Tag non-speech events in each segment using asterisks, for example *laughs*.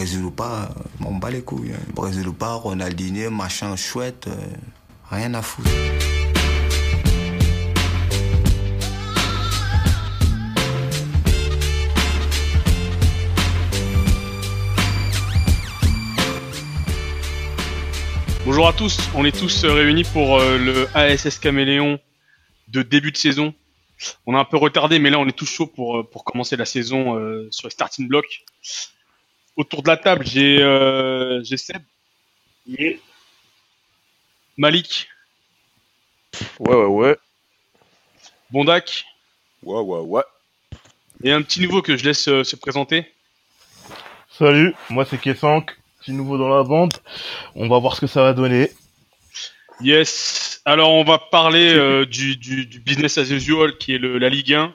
Brésil ou pas, on bat les couilles. Hein. Brésil ou pas, Ronaldinho, machin chouette, rien à foutre. Bonjour à tous, on est tous euh, réunis pour euh, le ASS Caméléon de début de saison. On a un peu retardé, mais là on est tous chaud pour, euh, pour commencer la saison sur le starting block. Autour de la table, j'ai j'ai Seb, Malik, Ouais, ouais, ouais. Bondac, Ouais, ouais, ouais. et un petit nouveau que je laisse se présenter. Salut, moi c'est Kessank petit nouveau dans la bande. On va voir ce que ça va donner. Yes. Alors on va parler euh, du, du, du, business as usual qui est le, la Ligue 1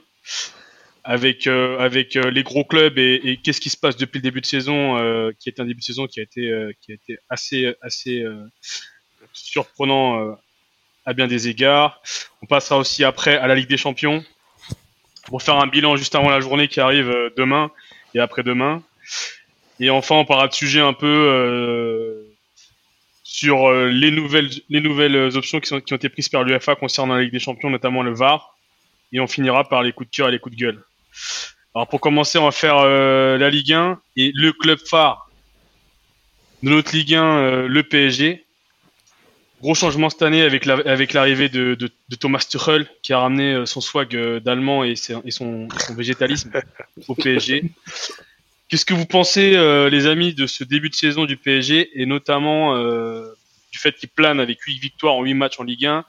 avec euh, euh, les gros clubs et, qu'est-ce qui se passe depuis le début de saison qui est un début de saison qui a été assez surprenant à bien des égards. On passera aussi après à la Ligue des Champions pour faire un bilan juste avant la journée qui arrive demain et après-demain. Et enfin, on parlera de sujet un peu euh, sur euh, les nouvelles les nouvelles options qui, qui ont été prises par l'UFA concernant la Ligue des Champions, notamment le VAR. Et on finira par les coups de cœur et les coups de gueule. Alors pour commencer, on va faire euh, la Ligue 1 et le club phare de notre Ligue 1, le PSG. Gros changement cette année avec la, avec l'arrivée de, de, de, Thomas Tuchel qui a ramené son swag d'allemand et, et, son, son végétalisme *laughs* au PSG. Qu'est-ce que vous pensez, euh, les amis, de ce début de saison du PSG et notamment euh, du fait qu'il plane avec 8 victoires en 8 matchs en Ligue 1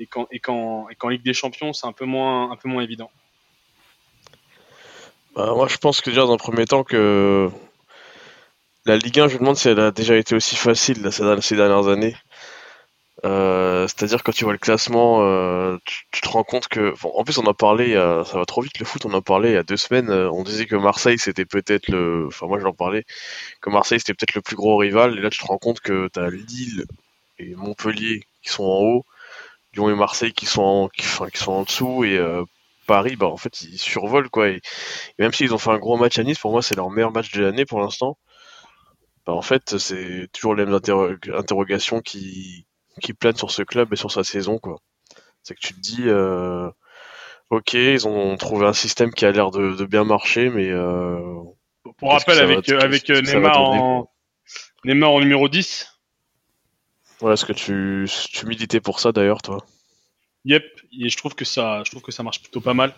et qu'en et quand, et Ligue des Champions, c'est un peu moins un peu moins évident? Bah, moi, je pense que déjà dans un premier temps que la Ligue 1, je me demande si elle a déjà été aussi facile ces dernières années. Euh, c'est-à-dire quand tu vois le classement, euh, tu, te rends compte que, en plus on a parlé, ça va trop vite le foot, on en a parlé il y a deux semaines, euh, on disait que Marseille c'était peut-être le, enfin moi j'en parlais, que Marseille c'était peut-être le plus gros rival, et là tu te rends compte que t'as Lille et Montpellier qui sont en haut, Lyon et Marseille qui sont en, qui sont en dessous, et Paris, bah en fait ils survolent quoi, et, même s'ils ont fait un gros match à Nice, pour moi c'est leur meilleur match de l'année pour l'instant. Bah, en fait c'est toujours les mêmes interrogations qui qui plane sur ce club et sur sa saison, quoi. C'est que tu te dis, euh, ok, ils ont trouvé un système qui a l'air de, bien marcher, mais euh, pour rappel, avec, avec Neymar, en... Neymar en numéro 10. Voilà, est-ce que tu, tu militais pour ça d'ailleurs, toi Yep, et je trouve que ça, je trouve que ça marche plutôt pas mal.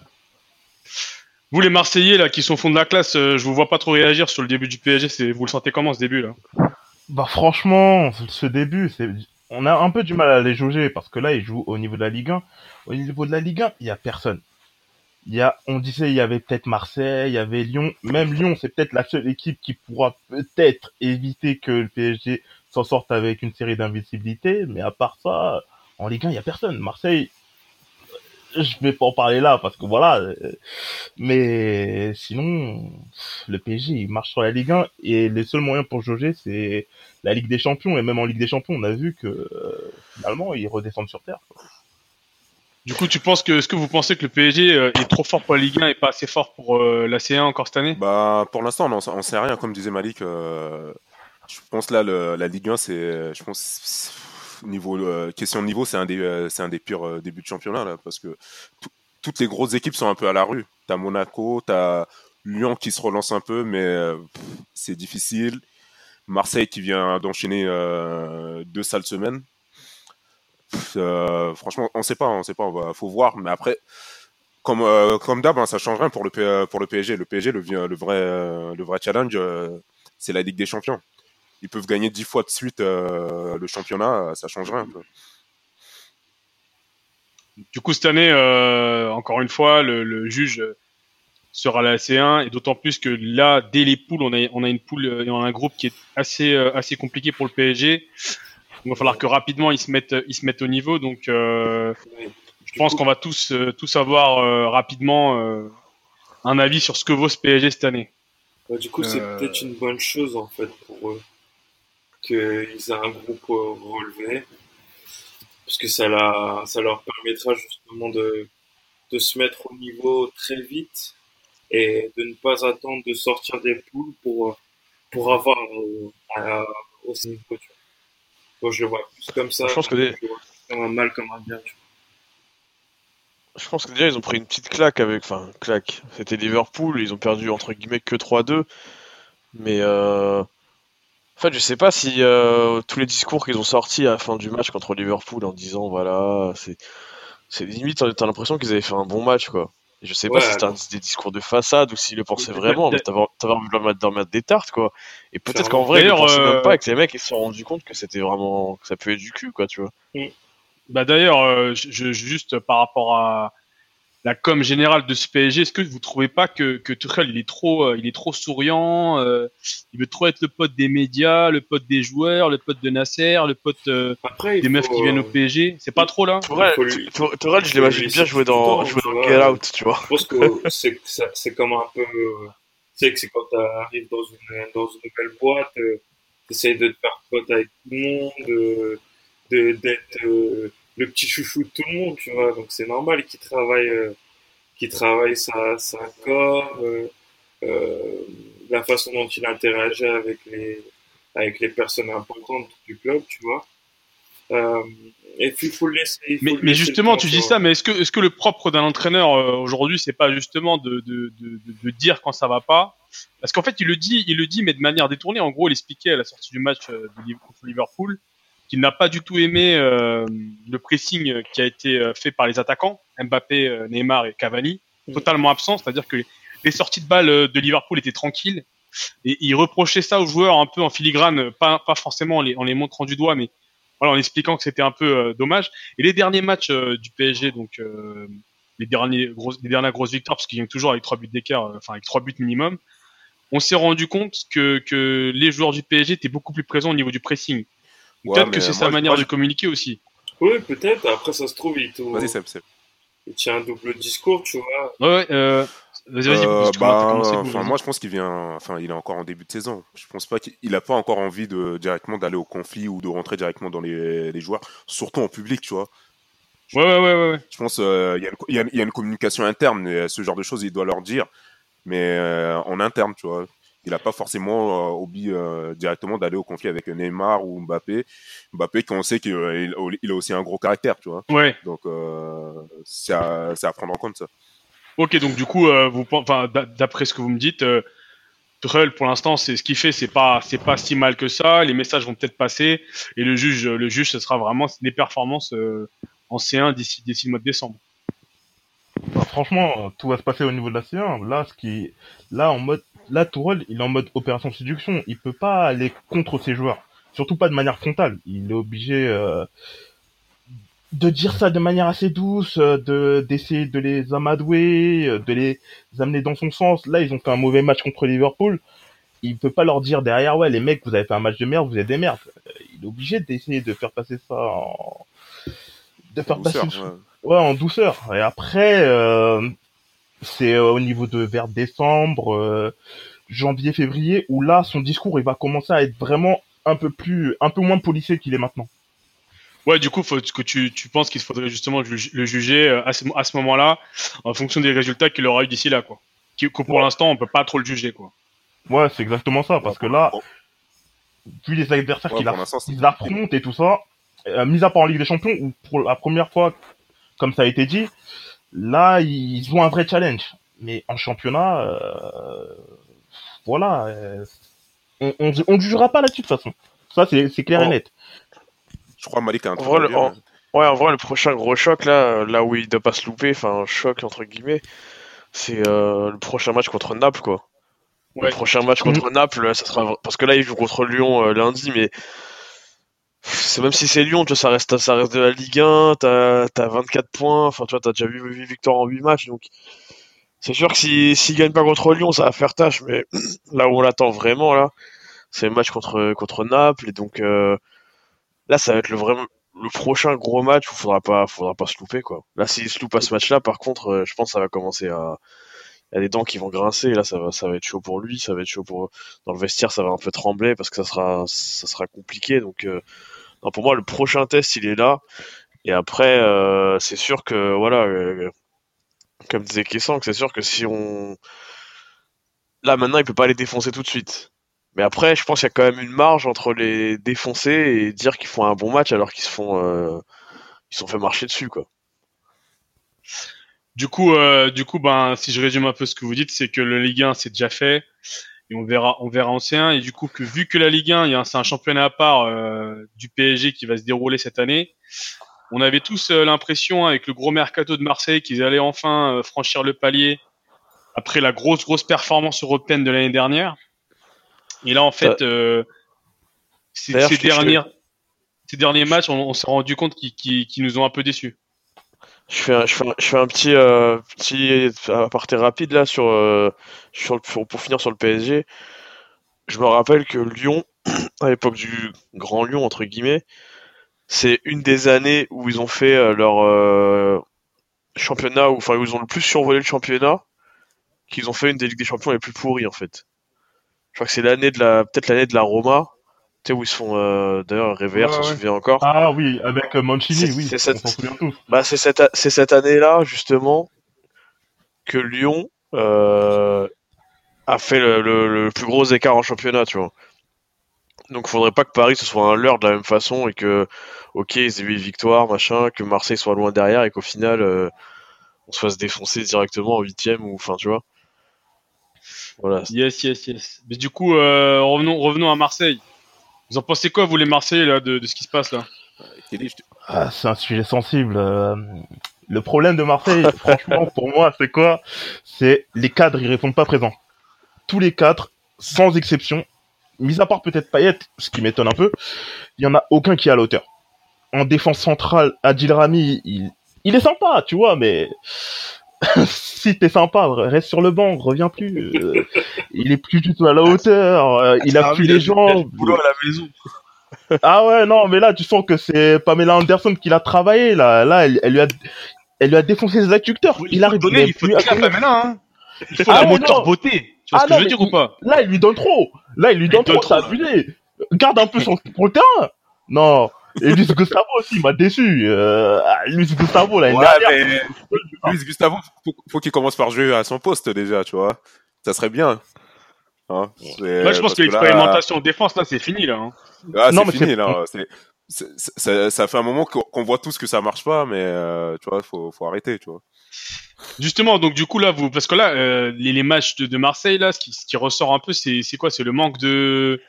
Vous les Marseillais là qui sont au fond de la classe, euh, je vous vois pas trop réagir sur le début du PSG. Vous le sentez comment ce début là? Bah franchement, ce début, on a un peu du mal à les juger parce que là, ils jouent au niveau de la Ligue 1. Au niveau de la Ligue 1, il y a personne. Il y a, on disait, il y avait peut-être Marseille, il y avait Lyon. Même Lyon, c'est peut-être la seule équipe qui pourra peut-être éviter que le PSG s'en sorte avec une série d'invisibilité. Mais à part ça, en Ligue 1, il y a personne. Marseille, je vais pas en parler là parce que voilà. Mais sinon, le PSG il marche sur la Ligue 1 et les seuls moyens pour jauger c'est la Ligue des Champions et même en Ligue des Champions on a vu que euh, finalement ils redescendent sur terre. Du coup, tu penses que est-ce que vous pensez que le PSG euh, est trop fort pour la Ligue 1 et pas assez fort pour euh, la C1 encore cette année? Bah pour l'instant on, on sait rien comme disait Malik. je pense là la Ligue 1 c'est je pense euh, question de niveau, c'est un des euh, pires euh, débuts de championnat parce que toutes les grosses équipes sont un peu à la rue. T'as Monaco, t'as Lyon qui se relance un peu, mais c'est difficile. Marseille qui vient d'enchaîner deux sales semaines. franchement, on sait pas, on sait pas, on faut voir. Mais après, comme comme d'hab, hein, ça change rien pour le pour le PSG. Le PSG, le vrai le vrai challenge, c'est la Ligue des Champions ils peuvent gagner dix fois de suite euh, le championnat, ça changerait un peu. Du coup, cette année, euh, encore une fois, le, juge sera la C1 et d'autant plus que là, dès les poules, on a, on a une poule et on a un groupe qui est assez, euh, assez compliqué pour le PSG. il va falloir que rapidement ils se mettent, ils se mettent au niveau. Donc, je pense qu'on va tous, tous avoir rapidement un avis sur ce que vaut ce PSG cette année. du coup, c'est peut-être une bonne chose en fait pour eux qu'ils aient un groupe relevé, parce que ça, la, ça leur permettra justement de, de se mettre au niveau très vite et de ne pas attendre de sortir des poules pour, pour avoir euh, aussi niveau. Tu vois. je le vois plus comme ça. Je pense que des... comme un mal comme un bien. Je pense que déjà ils ont pris une petite claque avec, enfin claque. C'était Liverpool, ils ont perdu entre guillemets que 3-2, mais euh... en fait je sais pas si euh, tous les discours qu'ils ont sortis à la fin du match contre Liverpool en disant voilà c'est c'est limite t'as l'impression qu'ils avaient fait un bon match quoi. Et je sais pas si c'était des discours de façade ou s'ils le pensaient vraiment, mais t'avais envie de leur mettre, des tartes quoi. Et peut-être qu'en vrai ils ne pensaient même pas et que les mecs ils se sont rendus compte que c'était vraiment que ça puait du cul quoi tu vois. Mm. Bah d'ailleurs, euh, je, juste par rapport à la com générale de ce PSG, est-ce que vous trouvez pas que, que Tuchel il est trop, euh, il est trop souriant, euh, il veut trop être le pote des médias, le pote des joueurs, le pote de Nasser, le pote des meufs qui viennent au PSG, c'est pas trop là? Tuchel, je l'imagine bien jouer dans, jouer dans Get Out, tu vois. Je pense que c'est, c'est comme un peu, tu sais que c'est quand t'arrives dans une, dans une nouvelle boîte, t'essayes de te faire pote avec tout le monde, de, d'être le petit chouchou de tout le monde, tu vois. Donc c'est normal qu'il travaille, euh, qu'il travaille sa, sa corps, euh, euh, la façon dont il interagit avec les, avec les personnes importantes du club, tu vois. Euh, et puis il faut le laisser. mais, mais justement, tu dis ça, mais est-ce que, est-ce que le propre d'un entraîneur aujourd'hui, c'est pas justement de, de, de, de, dire quand ça va pas? Parce qu'en fait, il le dit, il le dit, mais de manière détournée. En gros, il expliquait à la sortie du match de Liverpool qu'il n'a pas du tout aimé euh, le pressing qui a été euh, fait par les attaquants, Mbappé, euh, Neymar et Cavani, mm. totalement absent, c'est-à-dire que les sorties de balles de Liverpool étaient tranquilles, et il reprochait ça aux joueurs un peu en filigrane, pas, pas forcément en les, en les montrant du doigt, mais voilà, en expliquant que c'était un peu dommage. Et les derniers matchs du PSG, donc les, derniers les dernières grosses victoires, parce qu'ils viennent toujours avec trois buts d'écart, enfin avec trois buts minimum, on s'est rendu compte que, que les joueurs du PSG étaient beaucoup plus présents au niveau du pressing. Peut-être que c'est sa manière de communiquer aussi. Oui, peut-être. Après, ça se trouve, il, vas-y, Seb, il tient un double discours, tu vois. Ouais, euh... Vas-y, vas-y, euh, bah, enfin, moi, je pense qu'il vient, enfin, il est encore en début de saison. Je pense pas qu'il a pas encore envie de directement d'aller au conflit ou de rentrer directement dans les, les joueurs, surtout en public, tu vois. Ouais, ouais, ouais, ouais. Je pense qu'il euh, y, y, y, a une communication interne, et ce genre de choses, il doit leur dire, mais euh, en interne, tu vois il n'a pas forcément euh, euh, directement d'aller au conflit avec Neymar ou Mbappé. Mbappé, qu'on sait qu'il il a aussi un gros caractère, tu vois. Ouais. Donc, euh, c'est à, à, prendre en compte, ça. Ok, donc du coup, vous, d'après ce que vous me dites, Tuchel, pour l'instant, c'est ce qu'il fait, c'est pas, c'est pas si mal que ça. Les messages vont peut-être passer, et le juge, le juge, ce sera vraiment des performances en C1 d'ici, d'ici le mois de décembre. Bah, franchement, tout va se passer au niveau de la C1. Là, ce qui, là, en mode là, Tourelle, il est en mode opération séduction. Il peut pas aller contre ses joueurs. Surtout pas de manière frontale. Il est obligé euh, de dire ça de manière assez douce, euh, de d'essayer de les amadouer, euh, de les amener dans son sens. Là, ils ont fait un mauvais match contre Liverpool. Il peut pas leur dire derrière, ouais, les mecs, vous avez fait un match de merde, vous êtes des merdes. Il est obligé d'essayer de faire passer ça en... de faire passer ouais. en douceur. Et après, c'est euh, au niveau de vers décembre, euh, janvier, février, où là, son discours, il va commencer à être vraiment un peu plus, un peu moins policier qu'il est maintenant. Ouais, du coup, faut que tu, tu penses qu'il faudrait justement le juger euh, à ce, à ce moment-là, en fonction des résultats qu'il aura eu d'ici là, quoi. Que pour l'instant, on peut pas trop le juger, quoi. Ouais, c'est exactement ça, parce que là, vu les adversaires qu'il affronte et tout ça, mis à part en Ligue des Champions, où pour la première fois, comme ça a été dit, Là, ils ont un vrai challenge. Mais en championnat, euh, voilà, euh, on, on, jugera pas là-dessus de toute façon. Ça, c'est clair et net. Je crois Malik a un truc le, Ouais, en vrai, le prochain gros choc, là, là où il doit pas se louper, enfin, choc entre guillemets, c'est euh, le prochain match contre Naples, quoi. Le prochain match contre mm. Naples, ça sera parce que là, il joue contre Lyon lundi, mais c'est même si c'est Lyon, tu vois, ça reste, ça reste de la Ligue 1, t'as, as 24 points, enfin, tu vois, t'as déjà vu 8 victoires en 8 matchs, donc, c'est sûr que s'il si, gagne pas contre Lyon, ça va faire tâche, mais *clears throat* là où on l'attend vraiment, là, c'est le match contre, contre Naples, et donc, euh, là, ça va être le vrai, le prochain gros match où faudra pas, faudra pas se louper, quoi. Là, s'il se loupe à ce match-là, par contre, euh, je pense que ça va commencer à, il y a des dents qui vont grincer, là, ça va, ça va être chaud pour lui, ça va être chaud pour, dans le vestiaire, ça va un peu trembler parce que ça sera, ça sera compliqué, donc, euh, non, pour moi, le prochain test, il est là. Et après, euh, c'est sûr que, voilà, euh, comme disait Kessang, c'est sûr que si on. Là, maintenant, il peut pas les défoncer tout de suite. Mais après, je pense qu'il y a quand même une marge entre les défoncer et dire qu'ils font un bon match alors qu'ils se font, euh, ils sont fait marcher dessus, quoi. Du coup, du coup, ben, si je résume un peu ce que vous dites, c'est que le Ligue 1 c'est déjà fait et on verra, on verra en C1 et du coup que vu que la Ligue 1, il y a un- c'est un championnat à part euh, du PSG qui va se dérouler cette année, on avait tous euh, l'impression avec le gros mercato de Marseille qu'ils allaient enfin euh, franchir le palier après la grosse grosse performance européenne de l'année dernière. Et là, en fait, euh, ces, D'ailleurs, ces te- derniers matchs, on, on s'est rendu compte qu'ils nous ont un peu déçus. Je fais un, je fais un, je fais un petit, euh, petit aparté rapide là sur, euh, sur, le- pour, finir sur le PSG. Je me rappelle que Lyon, *clears throat* à l'époque du Grand Lyon entre guillemets, c'est une des années où ils ont fait euh, leur euh, championnat, où, enfin où ils ont le plus survolé le championnat, qu'ils ont fait une des Ligues des Champions les plus pourries en fait. Je crois que c'est l'année de la, peut-être l'année de la Roma, sais où ils se font euh, d'ailleurs Réveillère Ouais, s'en ouais. souvient encore. Ah oui, avec euh, Mancini, C'est- oui, c'est cette-. Bah, c'est cette, c'est cette année-là, justement, que Lyon euh, a fait le, le- le plus gros écart en championnat, tu vois. Donc, faudrait pas que Paris ce soit un leurre de la même façon et que, ok, ils aient eu une victoire, machin, que Marseille soit loin derrière et qu'au final, euh, on se fasse défoncer directement en huitième ou, enfin, tu vois. Voilà. Yes, yes, yes. Mais du coup, euh, revenons, revenons à Marseille. Vous en pensez quoi, vous les Marseillais, là, de, de ce qui se passe là te- Ah, c'est un sujet sensible. euh, Le problème de Marseille, *laughs* franchement, pour moi, c'est quoi? C'est les cadres, ils répondent pas présents. Tous les cadres, sans exception, mis à part peut-être Payet, ce qui m'étonne un peu, il y en a aucun qui est à la hauteur. En défense centrale, Adil Rami, il, il est sympa, tu vois, mais *laughs* si t'es sympa, reste sur le banc, reviens plus. euh, il est plus du tout à la hauteur, euh, il a Ah plus les il a jambes. boulot à la maison. Ah ouais, non, mais là, tu sens que c'est Pamela Anderson qui l'a travaillé, là. Là, elle, elle lui a, elle lui a défoncé les adducteurs. Il, arrive donner, même il faut plus à. Pamela, hein. Il faut Ah la moteur beauté. Tu vois Ah ce que non, je veux dire ou pas? Là, il lui donne trop. Là, il lui donne Il trop, trop. abusé. Garde un peu son, le terrain. Non. Et Luis Gustavo aussi, il m'a déçu. Euh, ah, Luis Gustavo, là, Ouais, mais Luis Gustavo, faut, faut qu'il commence par jouer à son poste déjà, tu vois. Ça serait bien. Hein, Moi, je pense que là- l'expérimentation en défense, là, c'est fini, là. hein. Ah, Non, c'est mais fini c'est- là. Ça, ça fait un moment qu'on voit tous que ça marche pas, mais euh, tu vois, faut, faut arrêter, tu vois. Justement, donc du coup là, vous, parce que là, euh, les, les matchs de, de Marseille là, ce qui, ce qui ressort un peu, c'est c'est quoi? C'est le manque de,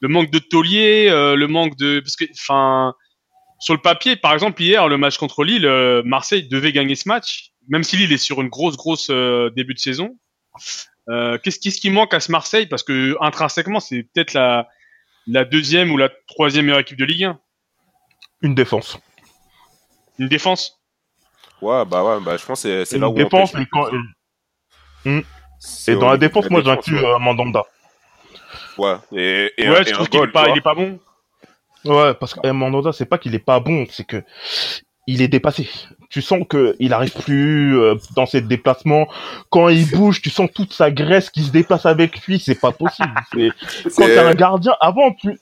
le manque de taulier, euh, le manque de, parce que, enfin, sur le papier, par exemple hier, le match contre Lille, euh, Marseille devait gagner ce match, même si Lille est sur une grosse grosse euh, début de saison. Euh, Qu'est-ce qu'est-ce qui manque à ce Marseille? Parce que intrinsèquement, c'est peut-être la la deuxième ou la troisième meilleure équipe de Ligue 1. Une défense. Une défense? Ouais, bah ouais, bah je pense que c'est- c'est là où on défense, pêche. et, quand- C'est et dans la défense, moi, j'inclus ouais. euh, Mandanda. Ouais, et, et, ouais, je trouve qu'il est pas, tu il est pas bon? Ouais, parce que euh, Mandanda, c'est pas qu'il est pas bon, c'est que il est dépassé. Tu sens que il arrive plus euh, dans ses déplacements. Quand il bouge, tu sens toute sa graisse qui se déplace avec lui. C'est pas possible. C'est *laughs* quand t'es un gardien. Avant, plus.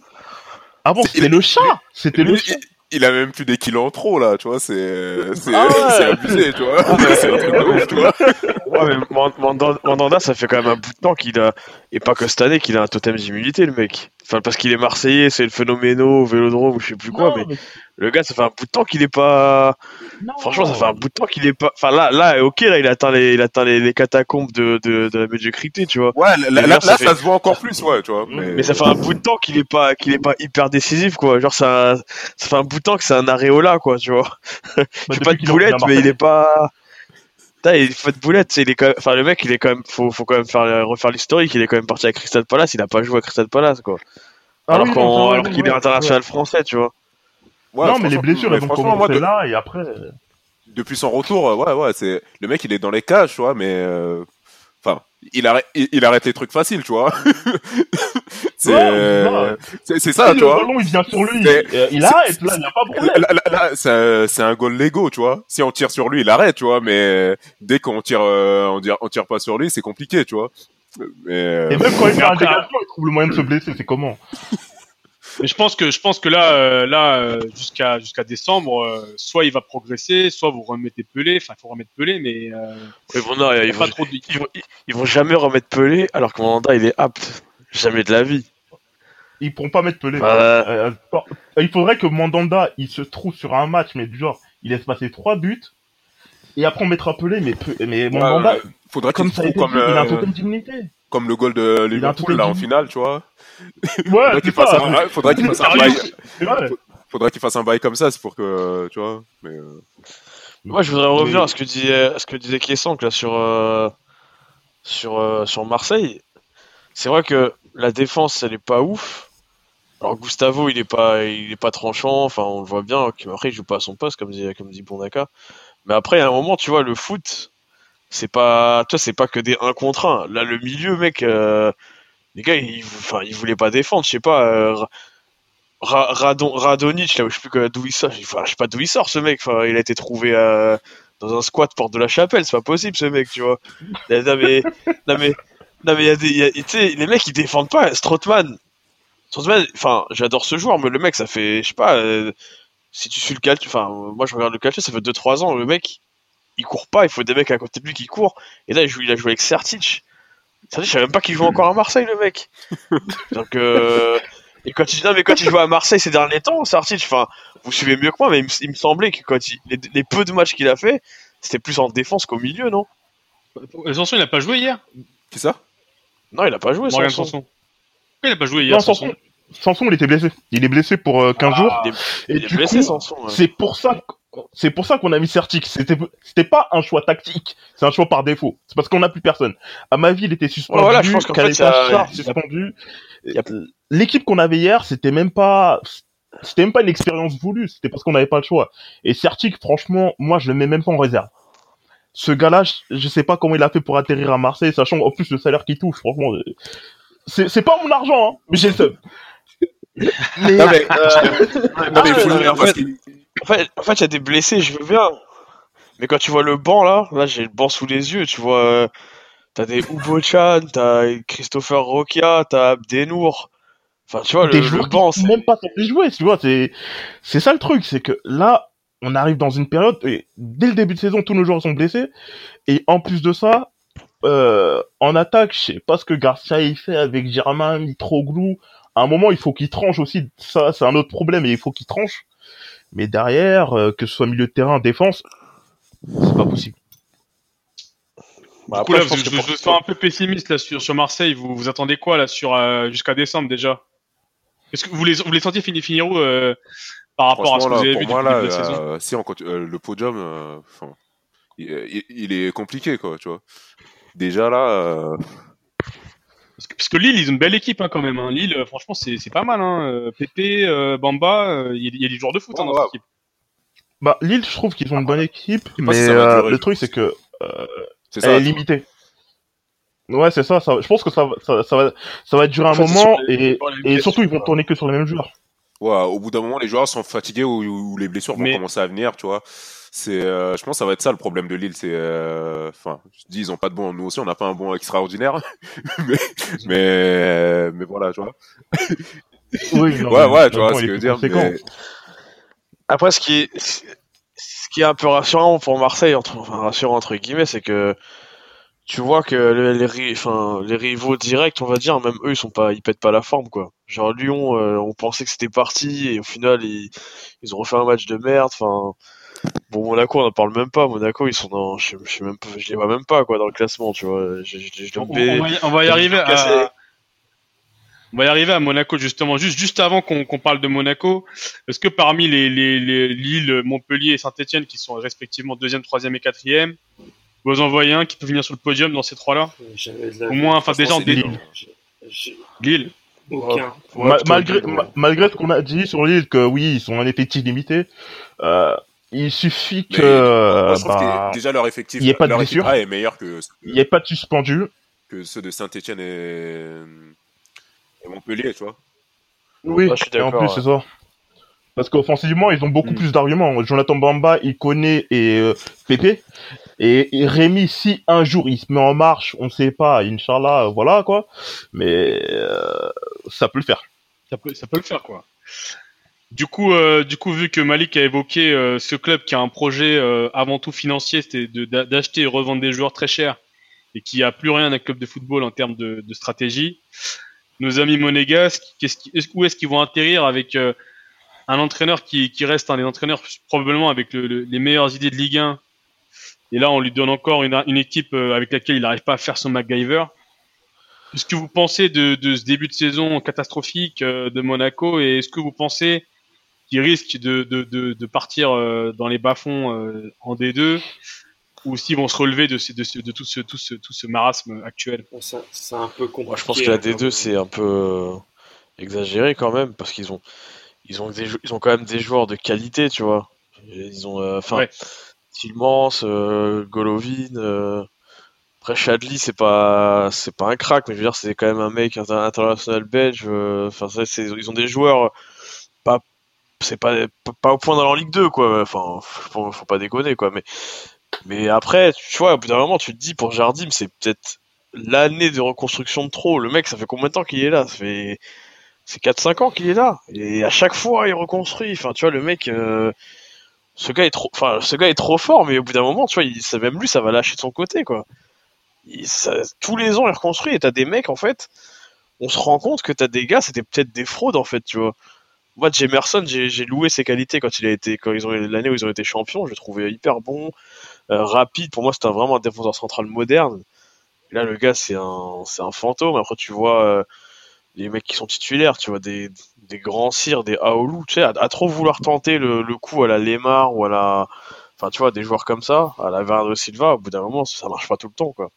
Avant, c'était le chat. C'était le chat. Il, a même plus des kilos en trop là, tu vois, c'est c'est Ah *laughs* ouais. c'est abusé, tu vois. *laughs* c'est un truc de ouf, tu vois. Ouais, mais Man- Mandanda, Mandanda, ça fait quand même un bout de temps qu'il a, et pas que cette année, qu'il a un totem d'immunité, le mec. Enfin, parce qu'il est marseillais, c'est le phénoméno, vélodrome, ou je sais plus quoi, Non, mais mais- le gars, ça fait un bout de temps qu'il est pas. non. Franchement, ça fait un bout de temps qu'il est pas. Enfin, là, là, ok, là, il atteint les, il atteint les, les catacombes de, de, de la médiocrité, tu vois. Ouais, là, là, ça se voit encore plus, ouais, tu vois. Mais, Mais ça fait un bout de temps qu'il est pas, qu'il est pas hyper décisif, quoi. Genre, ça, ça fait un bout de temps que c'est un aréola, quoi, tu vois. *laughs* Bah, J'ai depuis pas de boulette, mais il est pas. Il faut de boulette, c'est- il est quand même... enfin le mec, il est quand même, faut, faut quand même faire refaire l'historique. Il est quand même parti à Crystal Palace, il a pas joué à Crystal Palace, quoi. Ah alors oui, qu'il ouais, est international français, tu vois. ouais, non, mais les blessures, mais elles vont franchement, moi, commencer de- là et après. euh, depuis son retour, euh, ouais, ouais, c'est le mec, il est dans les cages, tu vois, mais euh, il arrête, il, arrête les trucs faciles, tu vois. *laughs* c'est, Ouais, euh, c'est, c'est ça, tu le vois. ballon, il vient sur lui. Euh, il arrête, là, il n'y a pas de problème. Là, là, là, c'est, un goal Lego, tu vois. Si on tire sur lui, il arrête, tu vois, mais dès qu'on tire, euh, on tire, on tire pas sur lui, c'est compliqué, tu vois. Mais, euh, Et même quand il fait un dégagement, il trouve le moyen de se blesser. C'est comment? Mais je pense que je pense que là, euh, là, euh, jusqu'à jusqu'à décembre, euh, soit il va progresser, soit vous remettez Pelé. Enfin, il faut remettre Pelé, mais euh, Mais bon, non, il y ils vont, pas trop de. ils, vont, ils vont jamais remettre Pelé, alors que Mandanda, il est apte. Jamais de la vie. Ils pourront pas mettre Pelé. Bah, il faudrait que Mandanda, il se trouve sur un match, mais du genre, il laisse passer trois buts. Et après, on mettra Pelé, mais, mais Mandanda, Ouais, faudrait comme ça comme, dit, il a un euh, totem d'immunité. Comme le goal de Il Liverpool là en finale, tu vois. Ouais, Faudrait qu'il c'est fasse ça. un, ouais, faudrait qu'il fasse un bail. Faudrait qu'il fasse un bail comme ça, c'est pour que, tu vois. Mais euh, Moi, je voudrais revenir Mais- à ce que disait, à ce que disait Kessank là sur euh, sur euh, sur Marseille. C'est vrai que la défense, elle est pas ouf. Alors Gustavo, il est pas, il est pas tranchant. Enfin, on le voit bien. Après, il joue pas à son poste, comme dit, comme dit Bondaka. Mais après, à un moment, tu vois, le foot, c'est pas, toi, c'est pas que des 1 contre 1. Là, le milieu, mec, euh, les gars, ils, enfin, voulaient pas défendre. Je sais pas. Euh, Ra- Radon, Radonic, là, je sais plus d'où il sort. Je sais pas d'où il sort, ce mec. Enfin, il a été trouvé euh, dans un squat porte de la chapelle. C'est pas possible, ce mec, tu vois. Non, mais, non, mais, non, mais y a des, y les mecs, ils défendent pas. Strootman, enfin, j'adore ce joueur, mais le mec, ça fait, je sais pas, euh, si tu suis le calcio, enfin, moi, je regarde le calcio, ça fait 2-3 ans, le mec, il court pas, il faut des mecs à côté de lui qui courent. Et là, il, joue, il a joué avec Sertic. Sertic, je savais même pas qu'il joue encore à Marseille, le mec. *laughs* Donc, euh, et quand il, non, mais quand il jouait à Marseille ces derniers temps, Sertic, enfin, vous suivez mieux que moi, mais il me, il me semblait que quand il, les, les peu de matchs qu'il a fait, c'était plus en défense qu'au milieu, non? Sanson, il a pas joué hier? Qui ça? Non, il a pas joué, Morgan Sanson. Il a pas joué hier Non, Sanson, Sanson, il était blessé. Il est blessé pour euh, 15 jours. Il est, Et il est du blessé, coup, Sanson. ouais. c'est pour ça que- c'est pour ça qu'on a mis Certic. C'était c'était pas un choix tactique, c'est un choix par défaut. C'est parce qu'on n'a plus personne. À ma vie, il était suspendu, voilà, je pense qu'en fait, suspendu. a- L'équipe qu'on avait hier, c'était même pas c'était même pas une expérience voulue, c'était parce qu'on n'avait pas le choix. Et Certic, franchement, moi je le mets même pas en réserve. Ce gars-là, je, je sais pas comment il a fait pour atterrir à Marseille, sachant en plus le salaire qu'il touche, franchement. euh, C'est c'est pas mon argent, hein, mais j'ai le seum. Mais, Non, mais- euh, *laughs* Non, mais faut le dire parce En fait, en fait, il y a des blessés, je veux bien. Mais quand tu vois le banc là, là j'ai le banc sous les yeux, tu vois, euh, t'as des Ubo-chan, t'as Christopher Rokia, t'as Abdenour. Enfin, tu vois, le, des le joueurs banc, c'est. même pas censés jouer, tu vois, c'est c'est ça le truc, c'est que là, on arrive dans une période et dès le début de saison, tous nos joueurs sont blessés et en plus de ça, euh, en attaque, je sais pas ce que Garcia il fait avec Germain, Mitroglou. À un moment, il faut qu'il tranche aussi. Ça, c'est un autre problème et il faut qu'il tranche. Mais derrière, euh, que ce soit milieu de terrain, défense, c'est pas possible. Bah, Du coup, après, là, je pense vous, que je, pour- je suis un peu pessimiste là sur, sur Marseille. Vous, vous attendez quoi là sur euh, jusqu'à décembre déjà? Est-ce que vous les vous les sentiez finir finir où euh, par rapport à ce que vous avez pour vu moi, depuis là, de la saison? euh, si on continue- euh, le podium, euh, enfin, il, il- il est compliqué, quoi, tu vois. Déjà là, euh, parce que, Lille, ils ont une belle équipe hein, quand même. Hein. Lille, euh, franchement, c'est c'est pas mal. Hein. Euh, Pépé, euh, Bamba, il y, a- il y a des joueurs de foot hein, dans Ouais, cette équipe. Bah, Lille, je trouve qu'ils ont une bonne équipe, mais si ça va euh, durer. le truc, c'est que euh, c'est elle ça. est limitée. Ouais, c'est ça, ça. Je pense que ça, va- ça, ça va, ça va durer un moment sur les- et, les et surtout ils vont tourner que sur les mêmes joueurs. Ouais, au bout d'un moment, les joueurs sont fatigués ou, ou les blessures vont Mais- commencer à venir, tu vois. C'est, euh, je pense, que ça va être ça le problème de Lille. C'est, euh, enfin, je dis, ils ont pas de bon. Nous aussi, on n'a pas un bon extraordinaire, *laughs* mais, *laughs* mais, mais voilà, tu vois. Oui, non, ouais, ouais, tu vois ce que je veux dire. mais- Après, ce qui est, ce qui est un peu rassurant pour Marseille, entre, enfin, rassurant entre guillemets, c'est que tu vois que enfin, les rivaux directs, on va dire, même eux, ils sont pas, ils pètent pas la forme, quoi. Genre Lyon, euh, on pensait que c'était parti et au final, ils, ils ont refait un match de merde. Enfin, bon, Monaco, on en parle même pas. Monaco, ils sont dans, je, je sais même pas, je les vois même pas, quoi, dans le classement, tu vois. Je, je, je, On, va y, on va y je arriver à. On va y arriver à Monaco justement. Juste, juste avant qu'on qu'on parle de Monaco, est-ce que parmi les, les, les Lille, Montpellier et Saint-Etienne, qui sont respectivement deuxième, troisième et quatrième, vous en voyez un qui peut venir sur le podium dans ces trois-là? Au moins, enfin déjà en Lille. Lille. Aucun. Ouais, Ma- plutôt malgré, malgré ce qu'on a dit sur Lille, que oui, ils sont un effectif limité, euh, il suffit Mais que moi, je trouve bah, que déjà leur effectif, il ait pas de leur blessure. est meilleur que, il n'y ait pas de suspendu. que ceux de Saint-Etienne et, et Montpellier, tu vois. Oui, Ah, je suis et en d'accord, plus ouais. c'est ça. Parce qu'offensivement, ils ont beaucoup Mm. plus d'arguments. Jonathan Bamba, il connaît et euh, Pépé. Et, et Rémi, si un jour il se met en marche, on sait pas, Inch'Allah, euh, voilà quoi. Mais euh, ça peut le faire. Ça peut, ça peut le faire, quoi. Du coup, euh, du coup, vu que Malik a évoqué euh, ce club qui a un projet euh, avant tout financier, c'était d'acheter et revendre des joueurs très chers et qui a plus rien d'un club de football en termes de, de stratégie. nos amis monégasques, qu'est-ce où est-ce qu'ils vont atterrir avec euh, un entraîneur qui, qui, reste un des entraîneurs probablement avec le, les meilleures idées de Ligue 1. Et là, on lui donne encore une, une équipe euh, avec laquelle il n'arrive pas à faire son MacGyver. Qu'est-ce que vous pensez de, de, ce début de saison catastrophique euh, de Monaco et est-ce que vous pensez qu'il risque de, de, de, partir dans les bas-fonds en D2 ou s'ils vont se relever de, de, de, tout, ce, tout, ce, tout ce marasme actuel C'est un peu compliqué. Moi, je pense que la D2, c'est un peu euh, exagéré quand même, parce qu'ils ont, ils ont, ils ont quand même des joueurs de qualité, tu vois. Ils ont, euh, enfin, Tillmans, euh, Golovin. Euh, après, Chadli, c'est pas, c'est pas un crack, mais je veux dire, c'est quand même un mec international belge. Enfin, ils ont des joueurs c'est pas, pas au point dans la Ligue 2, quoi. Enfin, faut, faut pas déconner, quoi. Mais mais après, tu vois, au bout d'un moment, tu te dis pour Jardim, c'est peut-être l'année de reconstruction de trop. Le mec, ça fait combien de temps qu'il est là? Ça fait c'est 4-5 ans qu'il est là. Et à chaque fois, il reconstruit. Enfin, tu vois, le mec, euh, ce gars est trop, enfin, ce gars est trop fort, mais au bout d'un moment, tu vois, il, ça, même lui, ça va lâcher de son côté, quoi. tous les ans, il reconstruit et t'as des mecs, en fait, on se rend compte que t'as des gars, c'était peut-être des fraudes, en fait, tu vois. Moi, Jemerson, j'ai loué ses qualités quand il a été, quand ils ont l'année où ils ont été champions. Je le trouvais hyper bon. Euh, rapide. Pour moi, c'était vraiment un défenseur central moderne. là, le gars, c'est un, fantôme. Après, tu vois euh, les mecs qui sont titulaires, tu vois des, grands cires, des Aoulou, tu sais, à, trop vouloir tenter le, coup à la Lemar ou à la, enfin, tu vois, des joueurs comme ça, à la Bernardo Silva, au bout d'un moment, ça marche pas tout le temps, quoi.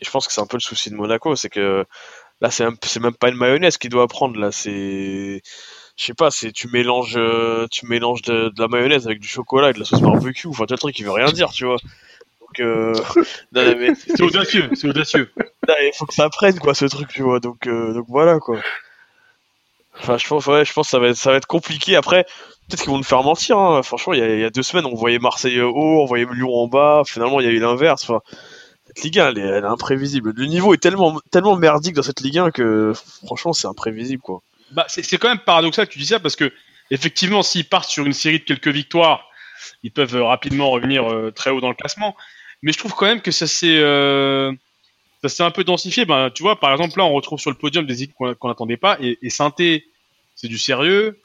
Et je pense que c'est un peu le souci de Monaco, c'est que là, c'est, c'est même pas une mayonnaise qu'il doit prendre, là, c'est, je sais pas, c'est tu mélanges, euh, tu mélanges de, la mayonnaise avec du chocolat et de la sauce barbecue. Enfin, tu le truc qui veut rien dire, tu vois. Donc, euh... *laughs* c'est audacieux, c'est audacieux. *laughs* il faut que ça prenne quoi, ce truc, tu vois. Donc, euh, donc voilà quoi. Enfin, je pense, ouais, je pense que ça va être, ça va être compliqué. Après, peut-être qu'ils vont nous faire mentir. Hein. Franchement, il y, a, il y, a, deux semaines, on voyait Marseille haut, on voyait Lyon en bas. Finalement, il y a eu l'inverse. Enfin, cette Ligue 1, elle est, elle est, imprévisible. Le niveau est tellement, tellement merdique dans cette Ligue 1 que, franchement, c'est imprévisible, quoi. Bah, c'est quand même paradoxal que tu dis ça parce que effectivement, s'ils partent sur une série de quelques victoires, ils peuvent euh, rapidement revenir euh, très haut dans le classement. Mais je trouve quand même que ça s'est euh, un peu densifié. Ben, tu vois, par exemple, là, on retrouve sur le podium des équipes qu'on n'attendait pas. Et, et Sainté, c'est du sérieux.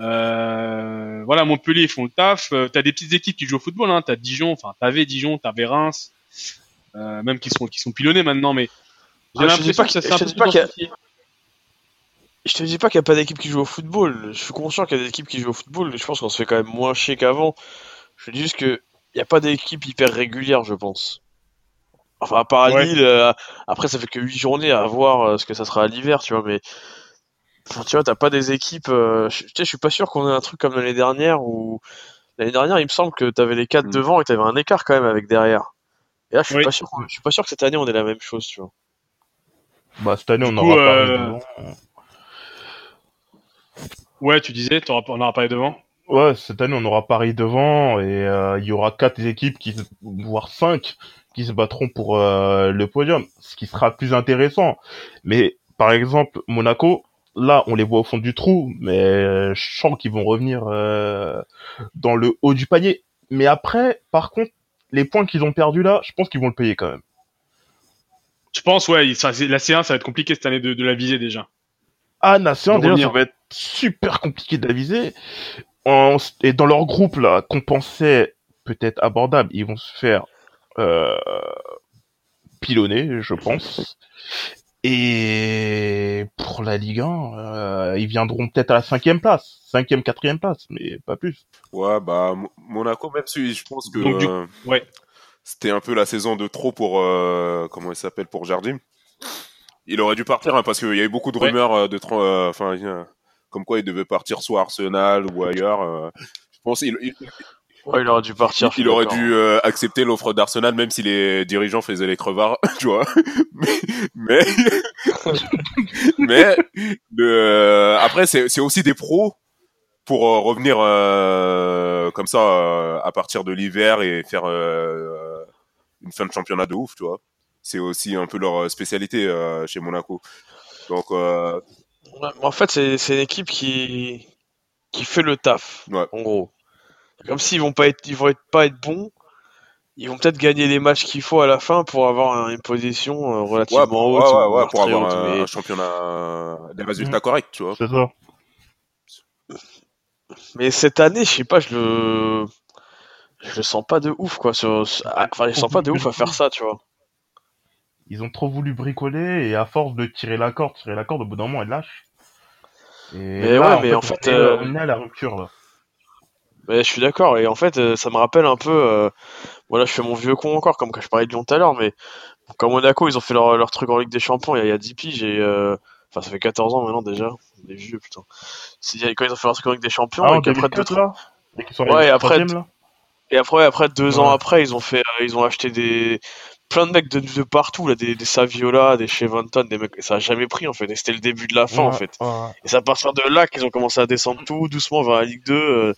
Euh, voilà, Montpellier, ils font le taf. t'as des petites équipes qui jouent au football. Hein. T'as Dijon, enfin, t'avais Dijon, t'avais Reims, même qui sont qui sont pilonnés maintenant. Mais j'ai ah, l'impression que ça s'est un peu je te dis pas qu'il n'y a pas d'équipe qui joue au football. Je suis conscient qu'il y a des équipes qui jouent au football, mais je pense qu'on se fait quand même moins chier qu'avant. Je dis juste qu'il n'y a pas d'équipe hyper régulière, je pense. Enfin, à part à Lille, euh, après ça fait que 8 journées à voir euh, ce que ça sera à l'hiver, tu vois, mais tu vois, t'as pas des équipes. Euh, je, je suis pas sûr qu'on ait un truc comme l'année dernière où l'année dernière, il me semble que t'avais les 4 mm. devant et t'avais un écart quand même avec derrière. Et là, je suis pas sûr. Je suis pas sûr que cette année on ait la même chose, tu vois. Bah cette année on aura pas Ouais, tu disais, on aura Paris devant. Ouais, cette année on aura Paris devant et euh, il y aura quatre équipes qui, voire cinq, qui se battront pour euh, le podium, ce qui sera plus intéressant. Mais par exemple Monaco, là on les voit au fond du trou, mais je sens qu'ils vont revenir euh, dans le haut du panier. Mais après, par contre, les points qu'ils ont perdus là, je pense qu'ils vont le payer quand même. Je pense, ouais, la C1, ça va être compliqué cette année de la viser déjà. Ah, Nation, déjà, ça va être super compliqué d'aviser. Et dans leur groupe, là, qu'on pensait peut-être abordable, ils vont se faire euh, pilonner, je pense. Et pour la Ligue 1, euh, ils viendront peut-être à la cinquième place, cinquième, quatrième place, mais pas plus. Ouais, bah Monaco, même si je pense que ouais. c'était un peu la saison de trop pour euh, comment il s'appelle pour Jardim il aurait dû partir hein, parce qu'il y a eu beaucoup de rumeurs euh, de euh, enfin comme quoi il devait partir soit Arsenal ou ailleurs. Euh, je pense il, il, il aurait dû partir. Il, aurait dû accepter l'offre d'Arsenal même si les dirigeants faisaient les crevards, *laughs* tu vois. mais mais, *laughs* après c'est aussi des pros pour revenir comme ça à partir de l'hiver et faire une fin de championnat de ouf, tu vois c'est aussi un peu leur euh, spécialité euh, chez Monaco. Donc, euh, en fait, c'est une équipe qui qui fait le taf, en gros. Comme s'ils vont pas être, ils vont être, pas être bons, ils vont peut-être gagner les matchs qu'il faut à la fin pour avoir une position Ouais, relativement haute. ouais, ou ouais, ouais, voire pour avoir haute, un, mais- un championnat, des résultats corrects, tu vois. C'est ça. Mais cette année, je sais pas, je le, je le sens pas de ouf, quoi. Sur... Enfin, je le sens pas de ouf à faire ça, tu vois. Ils ont trop voulu bricoler et à force de tirer la corde, tirer la corde, au bout d'un moment, elle lâche. Et Mais là, ouais, mais en fait, on est- euh, on est à la rupture là. Mais je suis d'accord, et en fait, euh, ça me rappelle un peu. Euh... Voilà, je fais mon vieux con encore, comme quand je parlais de Lyon tout à l'heure, mais quand Monaco, ils ont fait leur, leur truc en Ligue des Champions il y a, il y a 10 piges, et. Euh... Enfin, ça fait 14 ans maintenant déjà. Des vieux, putain. Quand ils ont fait leur truc en Ligue des Champions, Ah, et qu'après deux, 2004 là Et Ouais, après- troisième, là Et après, après deux ans après, ils ont fait, ils ont acheté des plein de mecs de, de partout là, des, des Saviola, des Chevanton, des mecs. et Ça a jamais pris en fait. Et c'était le début de la fin en fait. ouais. Et c'est à partir de là qu'ils ont commencé à descendre tout doucement vers la Ligue 2, euh,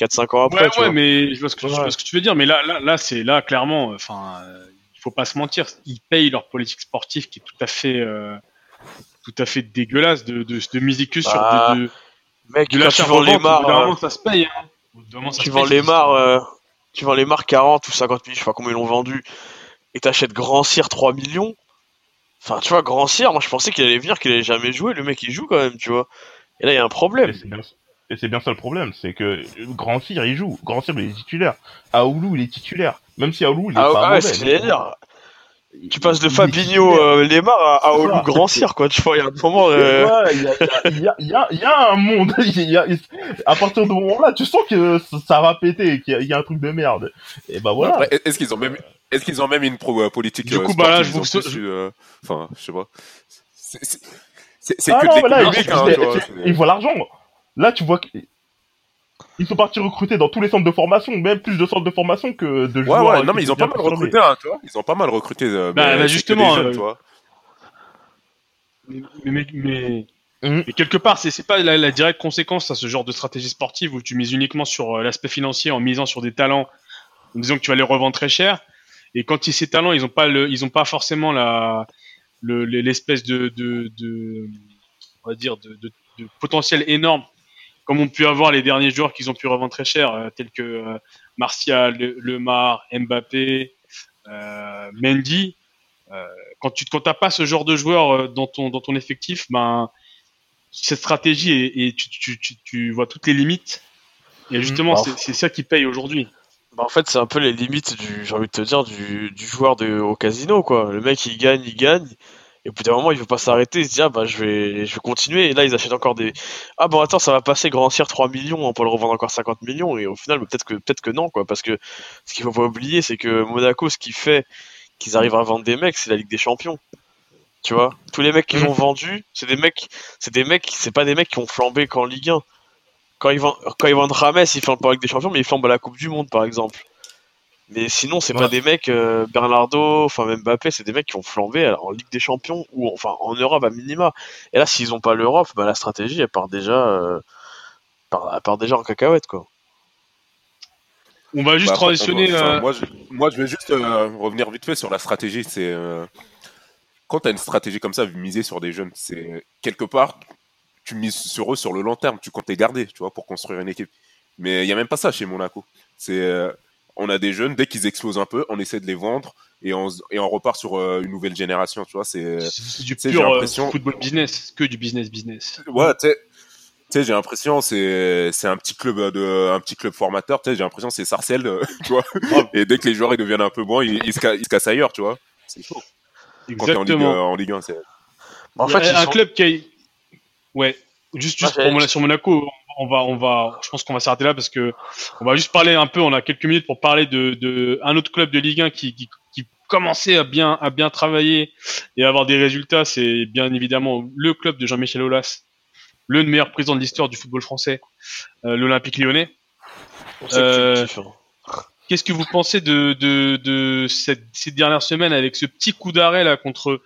4-5 ans après. ouais, tu ouais, vois. mais je vois ce que, je vois ce que tu veux dire, mais là, là, là, c'est là clairement, enfin, euh, il faut pas se mentir, ils payent leur politique sportive qui est tout à fait, euh, tout à fait dégueulasse de, de, de que sur Bah, de, de, Mec, de l'achat vends les moment, ça se paye. Hein. Tu se vends paye, les euh, tu vends les mars 40 ou 50 000, je sais pas combien ils l'ont vendu, et t'achètes Grand Cyr 3 millions. Enfin, tu vois, Grand Cyr, moi je pensais qu'il allait venir, qu'il allait jamais jouer. Le mec il joue quand même, tu vois. Et là, il y a un problème. Et c'est bien, ça le problème, c'est que Grand Cyr il joue, Grand Cyr il est titulaire. Aoulou il est titulaire, même si Aoulou il est Ah pas ouais, mauvais. Tu passes de Fabinho euh, Lemar à, à Olu. Grand Cyr, quoi. Tu vois, il y a un moment. euh, Ouais, il y a, il y, y, a, il y a un monde. *laughs* Y a, à partir de ce moment-là, tu sens que ça- va péter, qu'il y, a- il y a un truc de merde. Et bah voilà. Est-ce qu'ils ont même, est-ce qu'ils ont même une pro, euh, politique Du euh, coup, bah là, je vous- euh, Enfin, je sais pas. C'est- Ah que non, de mais là, hein, ils- tu vois, ils- c'est- ils voient l'argent. Là, tu vois qu'ils sont partis recruter dans tous les centres de formation, même plus de centres de formation que de Ouais, joueurs. ouais, non, mais ils ont pas mal recruté, hein, tu vois. Ils ont pas mal recruté. euh, Bah, mais bah, justement, des jeunes, euh, tu vois. Mais, mais, mais, mais quelque part, c'est c'est pas la, la directe conséquence à ce genre de stratégie sportive où tu mises uniquement sur euh, l'aspect financier en misant sur des talents, en disant que tu vas les revendre très cher. Et quand ils, ces talents, ils ont pas le, ils ont pas forcément la, le- l'espèce de, de, de, on va dire, de, de, de potentiel énorme, comme ont pu avoir les derniers joueurs qu'ils ont pu revendre très cher, euh, tels que euh, Martial, Le- Lemar, Mbappé, euh, Mendy. Euh, quand tu quand t'as pas ce genre de joueur dans ton dans ton effectif, ben cette stratégie et, et tu, tu, tu, tu vois toutes les limites. Et justement, c'est c'est ça qui paye aujourd'hui. Bah, en fait, c'est un peu les limites du, j'ai envie de te dire, du, du joueur de, au casino, quoi. Le mec, il gagne, il gagne. Et au bout d'un moment, il veut pas s'arrêter. Il se dit, ah, bah, je vais, je vais continuer. Et là, ils achètent encore des, ah, bon, attends, ça va passer grand cire 3 millions, on peut le revendre encore 50 millions. Et au final, peut-être que, peut-être que non, quoi. Parce que ce qu'il faut pas oublier, c'est que Monaco, ce qui fait qu'ils arrivent à vendre des mecs, c'est la Ligue des Champions. Tu vois? Tous les mecs qu'ils Mhm. ont vendus, c'est des mecs, c'est des mecs, c'est pas des mecs qui ont flambé qu'en Ligue 1. Quand ils vendent, quand ils vendent Rames, ils flambent pas avec des champions, mais ils flambent à la Coupe du Monde, par exemple. Mais sinon, c'est pas Ouais. des mecs, euh, Bernardo, enfin même Mbappé, c'est des mecs qui ont flambé alors, en Ligue des Champions ou enfin en Europe à minima. Et là, s'ils ont pas l'Europe, bah, la stratégie, elle part déjà, euh, part, elle part déjà en cacahuète, quoi. On va juste Bah, transitionner. enfin, euh, moi, je, moi, je vais juste euh, revenir vite fait sur la stratégie. C'est euh, quand tu as une stratégie comme ça, miser sur des jeunes, c'est quelque part, tu mises sur eux sur le long terme. Tu comptes les garder, tu vois, pour construire une équipe. Mais il y a même pas ça chez Monaco. C'est euh, on a des jeunes dès qu'ils explosent un peu, on essaie de les vendre et on, et on repart sur euh, une nouvelle génération. Tu vois, c'est c'est du pur euh, l'impression- football business, que du business business. ouais, tu sais. J'ai l'impression c'est c'est un petit club de un petit club formateur. Tu sais, j'ai l'impression c'est Sarcelles, euh, *laughs* tu vois. Et dès que les joueurs ils deviennent un peu bons, ils, ils se, ca- ils se cassent ailleurs, tu vois. C'est chaud. Quand t'es en Ligue, Exactement. en Ligue 1, c'est. En fait, un sont- club qui a... Ouais, juste, juste pour j'allais- Mona- sur Monaco, on va, on va, je pense qu'on va s'arrêter là parce que on va juste parler un peu, on a quelques minutes pour parler de, de un autre club de Ligue 1 qui, qui, qui commençait à bien, à bien travailler et à avoir des résultats, c'est bien évidemment le club de Jean-Michel Aulas, le meilleur président de l'histoire du football français, euh, l'Olympique lyonnais. euh. Qu'est-ce que vous pensez de, de, de cette, ces dernières semaines avec ce petit coup d'arrêt là contre,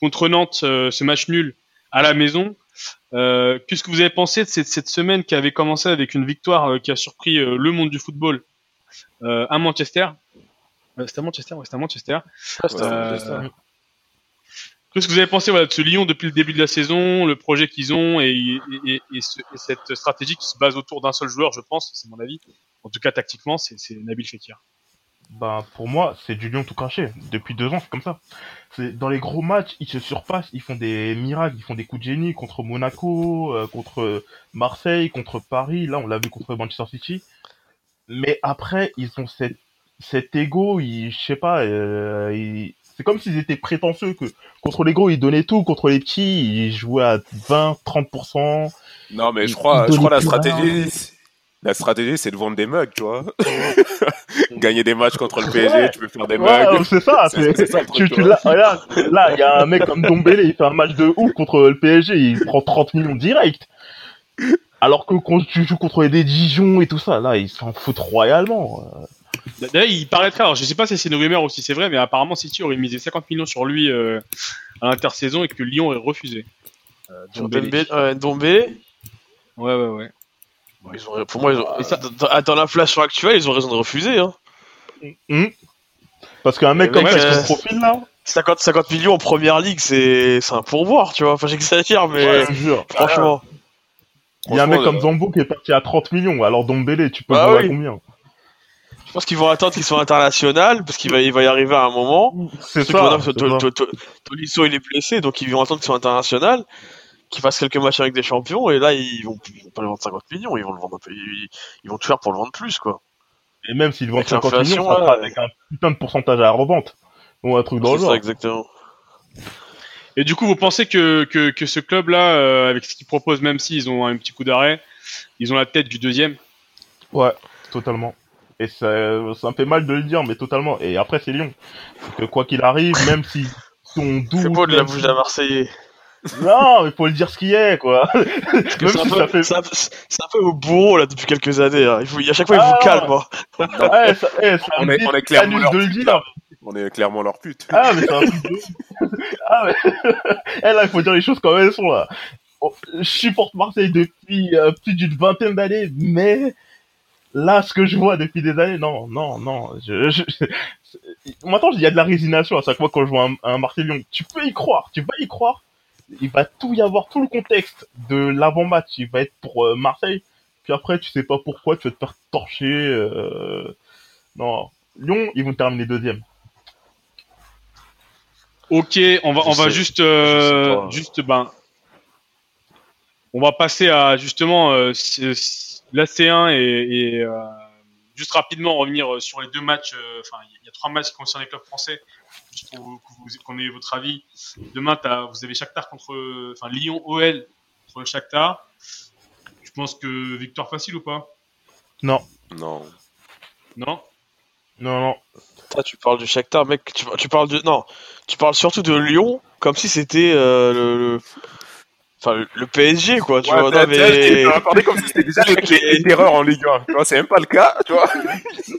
contre Nantes, euh, ce match nul à la maison? Euh, Qu'est-ce que vous avez pensé de cette, cette semaine qui avait commencé avec une victoire euh, qui a surpris euh, le monde du football à Manchester? C'était à Manchester, ouais, c'était à Manchester. Ouais. Qu'est-ce que vous avez pensé voilà, de ce Lyon depuis le début de la saison, le projet qu'ils ont et, et, et- et ce- et cette stratégie qui se base autour d'un seul joueur, je pense, c'est mon avis. En tout cas, tactiquement, c'est c'est Nabil Fekir. Ben, pour moi, c'est du lion tout craché. Depuis deux ans, c'est comme ça. C'est dans les gros matchs, ils se surpassent, ils font des miracles, ils font des coups de génie contre Monaco, euh, contre Marseille, contre Paris. Là, on l'a vu contre Manchester City. Mais après, ils ont cette, cet ego, ils, je sais pas, euh, ils- c'est comme s'ils étaient prétentieux que contre les gros, ils donnaient tout, contre les petits, ils jouaient à 20, 30%. Non, mais je crois, je crois la stratégie, la stratégie, c'est de vendre des mugs, tu vois. *laughs* Gagner des matchs contre le PSG, tu peux faire des Ouais, mugs. c'est ça, *laughs* C'est- ça le truc, tu, tu là, il y a un mec comme Dombele, il fait un match de ouf contre le PSG, il prend 30 millions direct. Alors que quand tu joues contre des Dijon et tout ça, là, ils s'en foutent royalement. D'ailleurs, il paraîtrait, alors je sais pas si c'est une rumeur ou si c'est vrai, mais apparemment City aurait misé 50 millions sur lui euh, à l'intersaison et que Lyon aurait refusé. Euh. Dembélé, ouais, Ndombélé, Ouais, ouais, ouais. Ils ont, pour moi, ils ont, Et ça- dans, dans l'inflation actuelle, ils ont raison de refuser. Hein. Hum. Parce qu'un mec comme ça, euh, profil là, 50, 50 millions en première ligue, c'est c'est un pourboire, tu vois. Enfin, j'exagère, mais je te jure. franchement. Il y a un mec comme Zambo qui est parti à 30 millions, alors Dombele, tu peux Bah le vendre à oui. combien? Je pense qu'ils vont attendre qu'ils soient internationaux, parce qu'il va, il va y arriver à un moment. C'est ça. Tolisso, il est blessé, donc ils vont attendre qu'il soit international, qu'il fasse quelques matchs avec des champions, et là, ils vont, ils vont pas le vendre 50 millions, ils vont le vendre un peu, ils, ils vont tout faire pour le vendre plus, quoi. Et même s'il vend Avec 50 millions, ça là, avec un putain de pourcentage à la revente. Ou un truc dans le ça, exactement. Et du coup, vous pensez que, que, que ce club-là, euh, avec ce qu'ils proposent, même s'ils ont un petit coup d'arrêt, ils ont la tête du deuxième? Ouais, totalement. Et ça, ça me fait mal de le dire, mais totalement. Et après, c'est Lyon. Donc, quoi qu'il arrive, même s'ils sont doux. *laughs* C'est beau de la bouche si- d'un Marseillais. Non, il faut le dire ce qui est, quoi. Parce que Même c'est un, si peu- ça fait- un peu- un au bourreau, là, depuis quelques années. hein. Il faut, à chaque fois, il Ah, vous calme, hein. Ouais, ça, eh, ça On est- dit on est clairement leur de le dire. On est clairement leur pute. Ah, mais c'est un truc de ouf. *laughs* Ah, mais. *laughs* eh, là, il faut dire les choses comme elles sont, là. Oh, Je supporte Marseille depuis euh, plus d'une vingtaine d'années, mais là, ce que je vois depuis des années, non, non, non. Je, je... Maintenant, il y a de la résignation à chaque fois quand je vois un, un Marseille-Lyon. Tu peux y croire, tu vas y croire. Il va tout y avoir, tout le contexte de l'avant-match, il va être pour euh, Marseille. Puis après, tu sais pas pourquoi, tu vas te faire torcher. euh, Non, Lyon, ils vont terminer deuxième. Ok, on va, Je on va juste, euh, juste, ben, on va passer à justement euh, c- c- la C1 et, et, euh, juste rapidement revenir sur les deux matchs. euh, Enfin, il y a trois matchs qui concernent les clubs français. Juste pour qu'on ait votre avis. Demain, vous avez Shakhtar contre, enfin Lyon OL contre le Shakhtar. Je pense que victoire facile ou pas? Non, Non. Non? Non, non. Toi, tu parles du Shakhtar, mec. Tu, tu parles de. Non, tu parles surtout de Lyon, comme si c'était euh, le. le- Enfin, le, PSG, quoi, tu Ouais, vois. Non, mais. parlé comme si c'était déjà les, *laughs* les, les terreurs en Ligue 1. Tu vois, c'est même pas le cas, tu vois.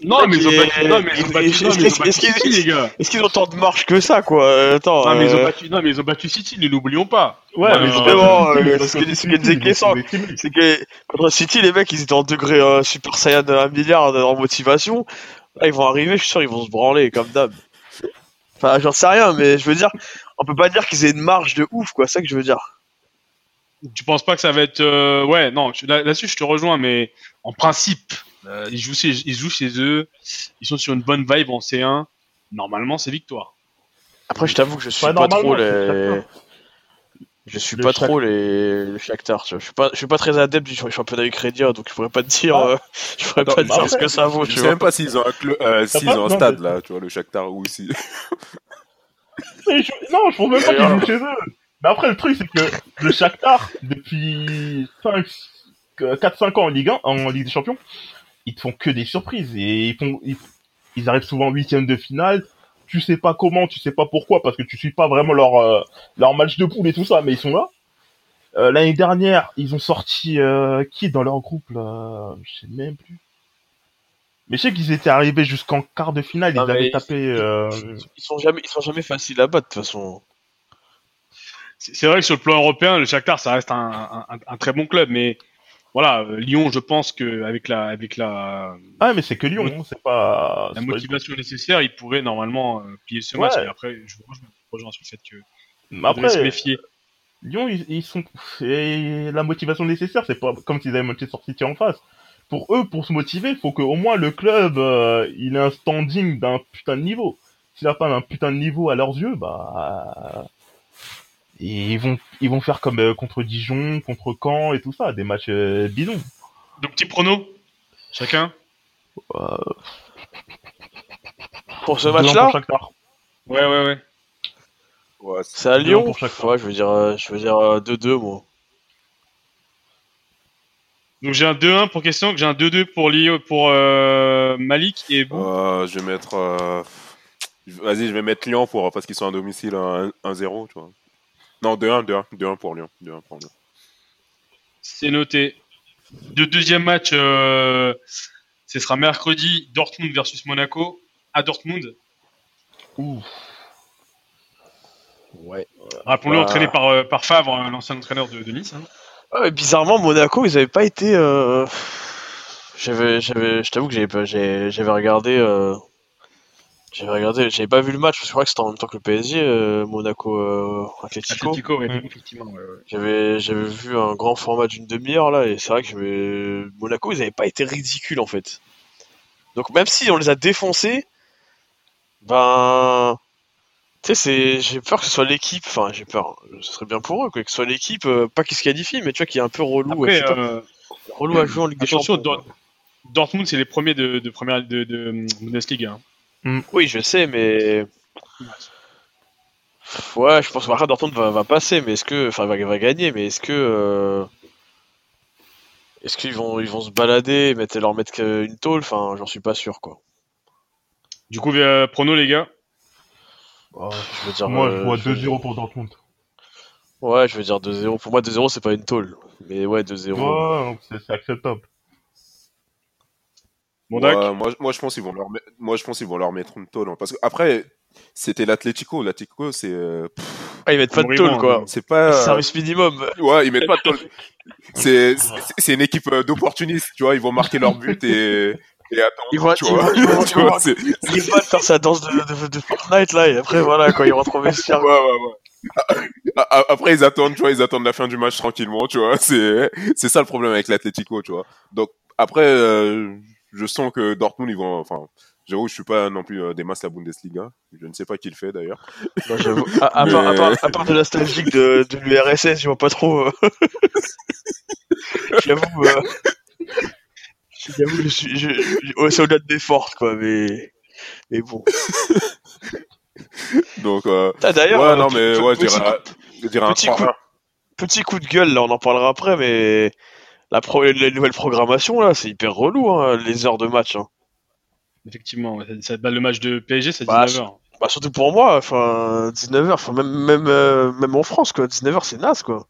Non, mais ils ont battu, non, mais ils ont battu, les gars. Est-ce qu'ils ont tant de marche que ça, quoi Euh, Attends. Non, mais ils ont euh, battu, non, mais ils ont battu City, ne l'oublions pas. Ouais, Ouais, mais Justement, c'est- euh, c'est- ce qui est- c'est- que contre City, les mecs, ils étaient en degré euh, Super Saiyan de 1 milliard de- en motivation. Là, ils vont arriver, je suis sûr, ils vont se branler, comme d'hab. Enfin, j'en sais rien, mais je veux dire, on peut pas dire qu'ils aient une marge de ouf, quoi, c'est ça que je veux dire. Tu penses pas que ça va être euh, ouais non là-dessus je te rejoins mais en principe euh, ils jouent chez, ils jouent chez eux ils sont sur une bonne vibe en C1 normalement c'est victoire Après, je t'avoue que je suis Pas pas, trop les. Je suis Le pas trop les, le Shakhtar, tu vois. Je suis pas, je suis pas très adepte du championnat ukrainien, donc je pourrais pas te dire, Ah. euh, *laughs* je pourrais Attends, pas te bah dire ce que ça vaut, Je sais même pas s'ils ont un, cl- euh, pas- ont un non, stade mais- là, tu vois, le Shakhtar ou je- Non, je pense même pas qu'ils jouent chez eux. Mais après, le truc, c'est que le Shakhtar, depuis 5, 4-5 ans en Ligue 1, en Ligue des Champions, ils te font que des surprises. Et ils, font, ils, ils arrivent souvent en huitième de finale. Tu sais pas comment, tu sais pas pourquoi, parce que tu suis pas vraiment leur, euh, leur match de poule et tout ça, mais ils sont là. Euh, L'année dernière, ils ont sorti euh, qui dans leur groupe là? Je sais même plus. Mais je sais qu'ils étaient arrivés jusqu'en quart de finale, ils Ah, avaient tapé. euh, Ils sont jamais, ils sont jamais faciles à battre, de toute façon. C'est vrai que sur le plan européen le Shakhtar ça reste un, un, un- très bon club mais voilà euh, Lyon je pense que avec la avec la, Ah, mais c'est que Lyon, c'est pas. la pas- motivation nécessaire ils pourraient normalement euh, plier ce Ouais. match et après je vous rejoins- je rejoins sur le fait que Mais devrait se Après, méfier Lyon, ils, ils sont. et la motivation nécessaire, c'est pas comme s'ils avaient Manchester City en face. pour eux, pour se motiver, il faut qu'au moins le club, euh, il ait un standing d'un putain de niveau. S'il a pas un putain de niveau à leurs yeux, bah, ils vont, ils vont faire comme euh, contre Dijon, contre Caen et tout ça, des matchs euh, bidons. Donc petit prono, chacun. Euh, Pour ce match-là, pour chaque part. Ouais, ouais, ouais. Ouais, c'est- à Lyon. pour chaque Ouais, je veux dire, euh, je veux dire euh, 2-2 moi. Donc j'ai un 2-1 pour question, j'ai un 2-2 pour pour euh, Malik et. Euh, je vais mettre. euh, Vas-y, je vais mettre Lyon pour, parce qu'ils sont à domicile à 1-0, tu vois. Non, 2-1, 2-1, 2-1 pour Lyon. 2-1 pour Lyon. C'est noté. Le deuxième match, euh, ce sera mercredi Dortmund versus Monaco à Dortmund. Ouh. Ouais. Rappelons-le, Bah. entraîné par, euh, par Favre, euh, l'ancien entraîneur de, de Nice. hein. Ouais, mais bizarrement, Monaco, ils avaient pas été. euh, J'avais, j'avais, je t'avoue que j'avais, pas- j'ai- j'avais regardé. J'avais regardé, j'avais pas vu le match parce que je crois que c'était en même temps que le PSG, euh, Monaco euh. Atlético, ouais, Mm. effectivement. ouais, ouais. J'avais, j'avais vu un grand format d'une demi-heure là et c'est vrai que j'avais- Monaco, ils avaient pas été ridicules en fait. Donc même si on les a défoncés, ben, tu sais, c'est, j'ai peur que ce soit l'équipe. Enfin, j'ai peur. Ce serait bien pour eux quoi, que ce soit l'équipe, euh, pas qu'ils se qualifient, mais tu vois, qui est un peu relou. Après, pas, relou à jouer en Ligue des Champions. Dor- Dortmund, c'est les premiers de, de première de, de, hum, Bundesliga. hein. Oui, je sais, mais. Ouais, je pense que Marca Dortmund va, va passer, mais est-ce que. Enfin, va, va gagner, mais est-ce que. euh, Est-ce qu'ils vont, ils vont se balader, mettre, leur mettre une tôle? Enfin, j'en suis pas sûr, quoi. Du coup, euh, prono, les gars. Oh, Je veux dire. Moi, euh, je vois je veux- 2-0 pour Dortmund. Ouais, je veux dire 2-0. Pour moi, 2-0, c'est pas une tôle. Mais ouais, 2-0. Ouais, c'est acceptable. Ouais, moi, moi, je pense qu'ils vont leur, moi, je pense qu'ils vont leur mettre une tôle. hein, Parce que après, c'était l'Atlético. L'Atlético, c'est, euh, Ah, ils mettent pas de tôle, quoi. hein. c'est pas. euh, Service minimum. Ouais, ils mettent pas de tôle. *laughs* C'est, c'est- une équipe euh, d'opportunistes, tu vois. Ils vont marquer leur but et, et attendre. Ils vont- tu ils vois. vont- ils vont- *laughs* Tu ils vois, vont- c'est- Ils vont faire sa danse de, de, de Fortnite, là, et après, voilà, quand ils rentrent au vestiaire. Ouais, Après, ils attendent, tu vois, ils attendent la fin du match tranquillement, tu vois. C'est, c'est ça le problème avec l'Atlético, tu vois. Donc, après, euh, je sens que Dortmund, ils vont, enfin, j'avoue, je suis pas non plus euh, des masses la Bundesliga. Je ne sais pas qui le fait d'ailleurs. J'avoue, *laughs* à, à part, à, Mais- part, à part de la nostalgique de, de l'URSS, je vois pas trop. euh, *laughs* J'avoue. euh, J'avoue, je suis. Je, je- ouais, c'est au-delà de mes forces, quoi, mais. Mais bon. Donc, euh, Ah, D'ailleurs, ouais, euh, non, mais ouais, je dirais, je dirais un petit coup- 3-1. petit coup de gueule, là, on en parlera après, mais. La, pro, la nouvelle programmation, là, c'est hyper relou, hein, les heures de match. Hein. Effectivement, ça, bah, le match de PSG, c'est Bah, 19h. Bah, surtout pour moi, enfin, 19h, enfin, même, même, euh, même en France, quoi, 19h, c'est naze, quoi.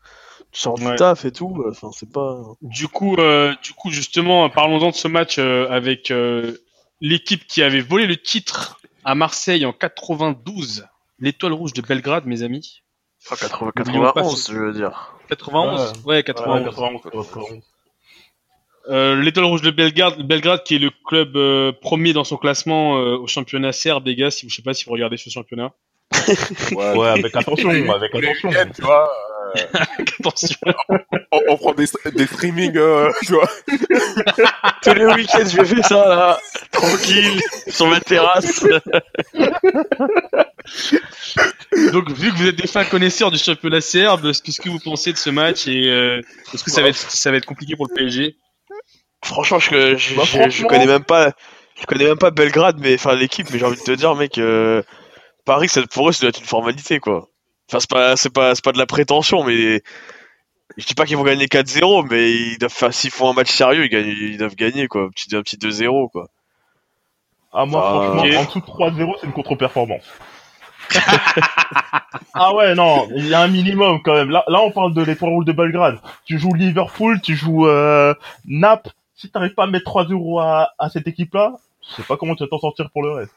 Tu sors du Ouais. taf et tout, euh, enfin, c'est pas. Du coup, euh, du coup, justement, parlons-en de ce match euh, avec euh, l'équipe qui avait volé le titre à Marseille en 92, l'Étoile Rouge de Belgrade, mes amis. Enfin, 80, N'oublions pas 91, ce- je veux dire. 91, ouais, 91. Ouais, 91, 91. Euh, L'Étoile Rouge de Belgrade, Belgrade qui est le club euh, premier dans son classement euh, au championnat serbe, les gars. Si vous, je sais pas si vous regardez ce championnat. *laughs* Ouais, avec attention, avec Les attention. week-ends, tu vois, *laughs* Attention. on, on prend des, des streamings, euh, tu vois. *laughs* Tous les week-ends, je fais ça, là, tranquille, sur ma terrasse. Donc, vu que vous êtes des fins connaisseurs du championnat serbe, qu'est-ce que vous pensez de ce match et euh, est-ce que ça va être, ça va être compliqué pour le PSG Franchement, je, je, Bah, je- je franchement- connais même pas, je connais même pas Belgrade, mais, enfin, l'équipe, mais j'ai envie de te dire, mec, euh, Paris, ça, pour eux, ça doit être une formalité, quoi. Enfin, c'est pas, c'est pas, c'est pas de la prétention, mais je dis pas qu'ils vont gagner 4-0, mais ils doivent faire, s'ils font un match sérieux, ils, gagnent, ils doivent gagner, quoi. Un petit, un petit 2-0, quoi. Ah, moi, franchement, en dessous de 3-0, c'est une contre-performance. *laughs* ah ouais, non, il y a un minimum quand même. Là, là on parle de l'étoile rouge de Belgrade. Tu joues Liverpool, tu joues euh, Naples. Si t'arrives pas à mettre 3-0 à, à cette équipe-là, je sais pas comment tu vas t'en sortir pour le reste.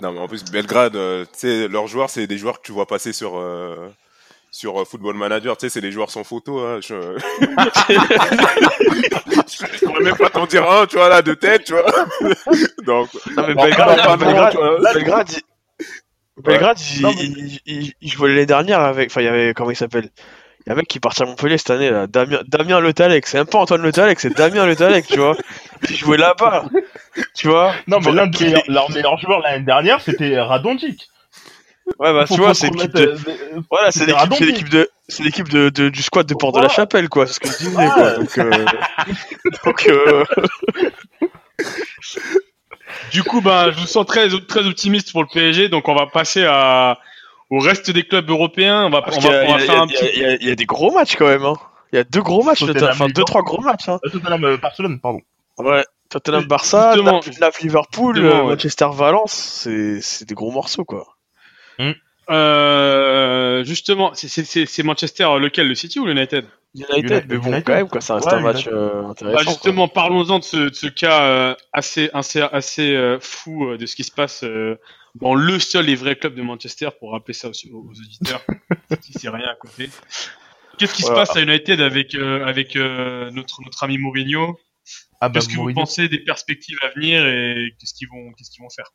Non, mais en plus, Belgrade, euh, tu sais, leurs joueurs, c'est des joueurs que tu vois passer sur, euh, sur euh, Football Manager, tu sais, c'est des joueurs sans photo, hein, je... *laughs* je pourrais même pas t'en dire un, tu vois, là, de tête, tu vois. *laughs* Donc, Non, mais Belgrade, pardon, Belgrade, tu vois. Belgrade, il- Belgrade, il, Non, mais- il, il- il jouait l'année dernière avec, enfin, il y avait, comment il s'appelle? Il y a un mec qui partit à Montpellier cette année, là. Damien, Damien Le Talec. C'est même pas Antoine Le Talec, c'est Damien Le Talec, tu vois. Il jouait là-bas. Tu vois. Non, mais l'un des meilleurs- leur meilleur joueur l'année dernière, c'était Radonjic. Ouais, bah, tu vois, c'est l'équipe de, euh, voilà, c'est l'équipe, c'est Radonjic. l'équipe de, c'est l'équipe de, de- du squad de Porte de la Chapelle, quoi. C'est ce que je disais, quoi. Donc, euh, donc, euh, Du coup, ben, je vous sens très, très optimiste pour le PSG, donc on va passer à, au reste des clubs européens. On va, parce on va, va faire un petit. il y a- il y a des gros matchs quand même, hein. Il y a deux gros matchs, Tottenham, enfin, deux, trois gros matchs, hein. Euh, Tottenham, euh, Barcelone, pardon. Ouais. Tottenham Barça. Naples Liverpool, euh, ouais. Manchester Valence, c'est, c'est des gros morceaux, quoi. Euh, justement, c'est- Manchester, lequel, le City ou le United United, United, mais bon, United. quand même, quoi, ça reste Ouais, un match euh, intéressant. Bah justement, parlons-en de ce, de ce cas euh, assez, assez, assez euh, fou euh, de ce qui se passe euh, dans le seul et vrai club de Manchester, pour rappeler ça aux, aux auditeurs, si *laughs* c'est rien à côté. Qu'est-ce qui se passe à United avec, euh, avec euh, notre, notre ami Mourinho? Ah bah, Qu'est-ce que vous pensez des perspectives à venir et qu'est-ce qu'ils vont, qu'est-ce qu'ils vont faire?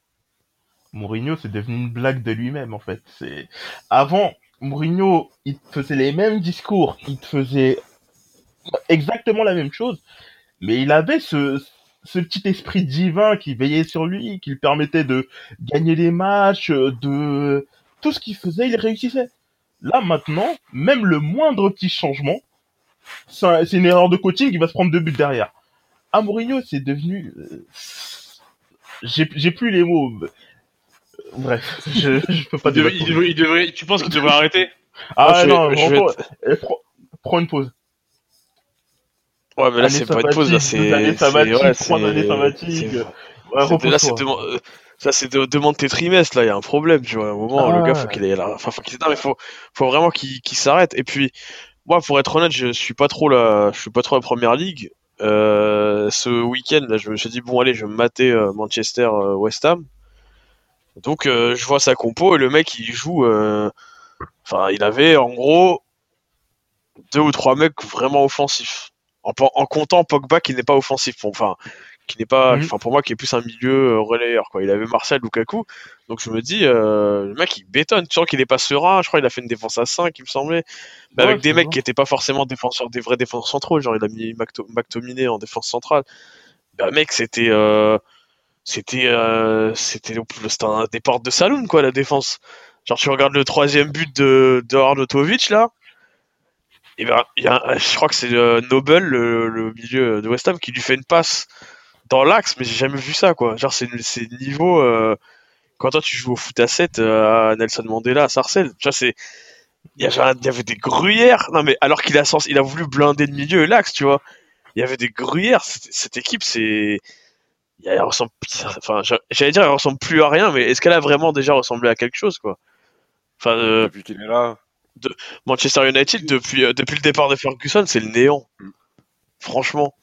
Mourinho, c'est devenu une blague de lui-même, en fait. C'est Avant, Mourinho, il te faisait les mêmes discours, il te faisait exactement la même chose, mais il avait ce, ce petit esprit divin qui veillait sur lui, qui lui permettait de gagner les matchs, de... Tout ce qu'il faisait, il réussissait. Là, maintenant, même le moindre petit changement, c'est un- c'est une erreur de coaching, il va se prendre deux buts derrière. À Mourinho, c'est devenu... euh, J'ai plus les mots. Bref, je, je peux pas il devrait, dire. il devrait- il devrait- Tu penses qu'il devrait arrêter? Ah Moi, je non, vais- je vais eh, prends- prends une pause. Ouais, mais là, Année c'est pas une pause, là, c'est. sabbatiques, ouais, trois c'est- années sabbatiques. c'est- Ouais, C'était- Là, c'est ça, c'est de, demande tes trimestres, là, il y a un problème, tu vois. À un moment, Ah le gars, ouais. faut qu'il ait la, enfin, faut qu'il, non, mais faut, faut vraiment qu'il, s'arrête. Et puis, moi, pour être honnête, je suis pas trop la, je suis pas trop la première ligue. Euh, ce week-end, là, je me suis dit, bon, allez, je vais me mater euh, Manchester, euh, West Ham. Donc, je vois sa compo et le mec, il joue, enfin, il avait, en gros, deux ou trois mecs vraiment offensifs. En, en comptant Pogba qui n'est pas offensif. Bon, Enfin, qui n'est pas, Mhm. enfin pour moi qui est plus un milieu euh, relayeur quoi. Il avait Marcel Lukaku, donc je me dis euh, le mec il bétonne, tu sens qu'il est pas serein. Je crois qu'il a fait une défense à 5 il me semblait, mais Ouais, avec des mecs qui étaient pas forcément défenseurs, des vrais défenseurs centraux, genre il a mis Macto- McTominay en défense centrale. Bah mec c'était, euh, c'était, euh, c'était un des portes de saloon quoi la défense. Genre tu regardes le troisième but de, de Arnautovic là. Et ben, il y a, je crois que c'est euh, Noble, le, le milieu de West Ham, qui lui fait une passe dans l'axe, mais j'ai jamais vu ça, quoi. Genre, c'est c'est niveau. euh, quand toi, tu joues au foot à 7 euh, à Nelson Mandela, à Sarcelles, tu vois, c'est. Il y, avait y avait des gruyères. Non, mais alors qu'il a, il a voulu blinder le milieu et l'axe, tu vois. Il y avait des gruyères. Cette, équipe, c'est. Elle ressemble. Enfin, j'a- j'allais dire, elle ressemble plus à rien, mais est-ce qu'elle a vraiment déjà ressemblé à quelque chose, quoi? Enfin, euh, Depuis qu'il est là. Manchester United, depuis, euh, depuis le départ de Ferguson, c'est le néant. Mm. Franchement,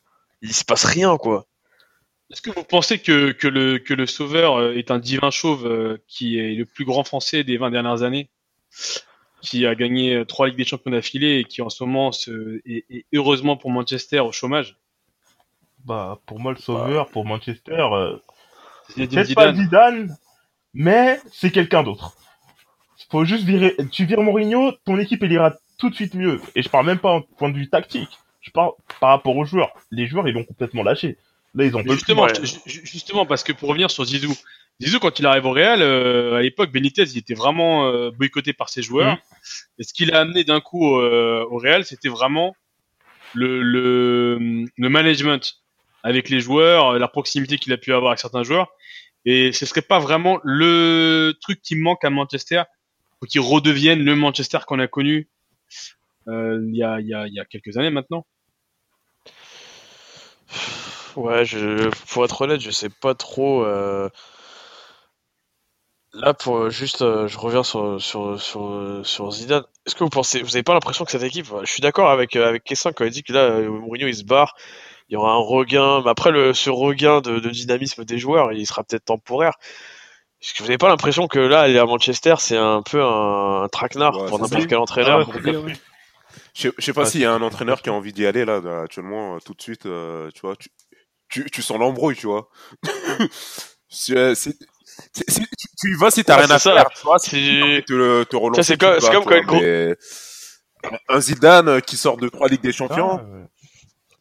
il se passe rien, quoi. Est-ce que vous pensez que, que, le, que le sauveur euh, est un divin chauve euh, qui est le plus grand français des 20 dernières années qui a gagné trois Ligues des Champions d'affilée et qui en ce moment se, est, est heureusement pour Manchester au chômage? Bah, pour moi, le sauveur, pour Manchester, euh, peut-être pas. Zidane, mais c'est quelqu'un d'autre. Faut juste virer, tu vires Mourinho, ton équipe, elle ira tout de suite mieux. Et je parle même pas en point de vue tactique. Je parle par rapport aux joueurs. Les joueurs, ils l'ont complètement lâché. Là, ils ont justement, justement, parce que pour revenir sur Zizou, Zizou, quand il arrive au Real, euh, à l'époque, Benitez, il était vraiment euh, boycotté par ses joueurs. Mhm. Et ce qu'il a amené d'un coup euh, au Real, c'était vraiment le, le, le management avec les joueurs, la proximité qu'il a pu avoir avec certains joueurs. Et ce serait pas vraiment le truc qui manque à Manchester pour qu'il redevienne le Manchester qu'on a connu euh, il, y a, y y a quelques années maintenant. Ouais, pour être honnête, je sais pas trop. euh, Là, pour juste, euh, je reviens sur, sur, sur, sur Zidane. Est-ce que vous pensez, vous avez pas l'impression que cette équipe, je suis d'accord avec, avec Kessin quand il dit que là, Mourinho il se barre, il y aura un regain, mais après le, ce regain de dynamisme des joueurs, il sera peut-être temporaire. Est-ce que vous n'avez pas l'impression que là, aller à Manchester, c'est un peu un, un traquenard Ouais, pour n'importe quel entraîneur? Ah ouais, Je sais- je sais pas s'il y a un entraîneur qui a envie d'y aller là, actuellement, euh, tout de suite, euh, tu vois. Tu, tu, tu sens l'embrouille, tu vois. *laughs* Euh, tu, tu y vas si t'as Ouais, rien à ça. faire, tu vois. Si te, te relancer, c'est comme- comme quand une mais- Un Zidane qui sort de trois Ligues des Champions. Ah, ouais.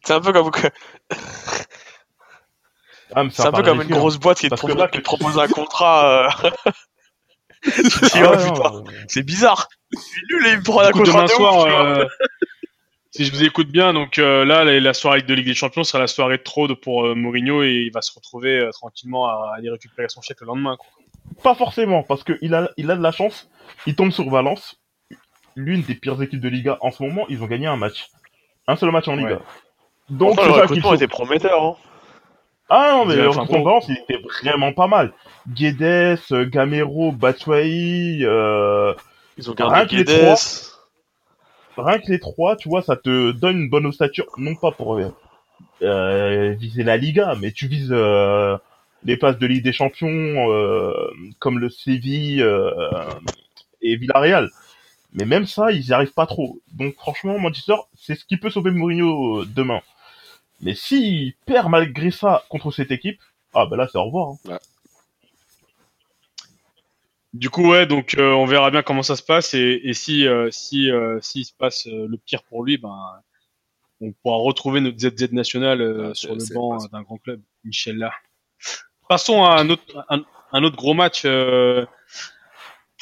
C'est un peu comme, Ah, c'est un peu comme une grosse boîte qui te, propose, là, qui te propose un contrat. euh, *laughs* Ah, c'est bizarre. Je suis nul et il me prend un contrat demain de soir, euh, si je vous écoute bien, donc euh, là, la, la soirée de Ligue des Champions sera la soirée de trop pour euh, Mourinho et il va se retrouver euh, tranquillement à aller récupérer son chèque le lendemain. Quoi. Pas forcément, parce que il a, il a de la chance. Il tombe sur Valence, l'une des pires équipes de Liga en ce moment. Ils ont gagné un match, un seul match en Liga. Ouais. Donc c'est le ça qu'il recrutement était prometteur. Hein. Ah non, mais le gros- Valence, il était vraiment pas mal. Guedes, euh, Gamero, Batshuayi, euh, Ils ont Rien que les Guedes. rien que les trois, tu vois, ça te donne une bonne ossature, non pas pour euh, euh, viser la Liga, mais tu vises euh, les places de Ligue des Champions euh, comme le Séville euh, et Villarreal. Mais même ça, ils y arrivent pas trop. Donc franchement, Manchester, c'est ce qui peut sauver Mourinho demain. Mais s'il perd malgré ça contre cette équipe, ah bah là c'est au revoir. hein. Du coup, ouais, donc euh, on verra bien comment ça se passe et, et si euh, si euh, s'il se passe euh, le pire pour lui, ben on pourra retrouver notre ZZ national sur le banc d'un grand club, Michel là. Passons à un autre un, un autre gros match. euh,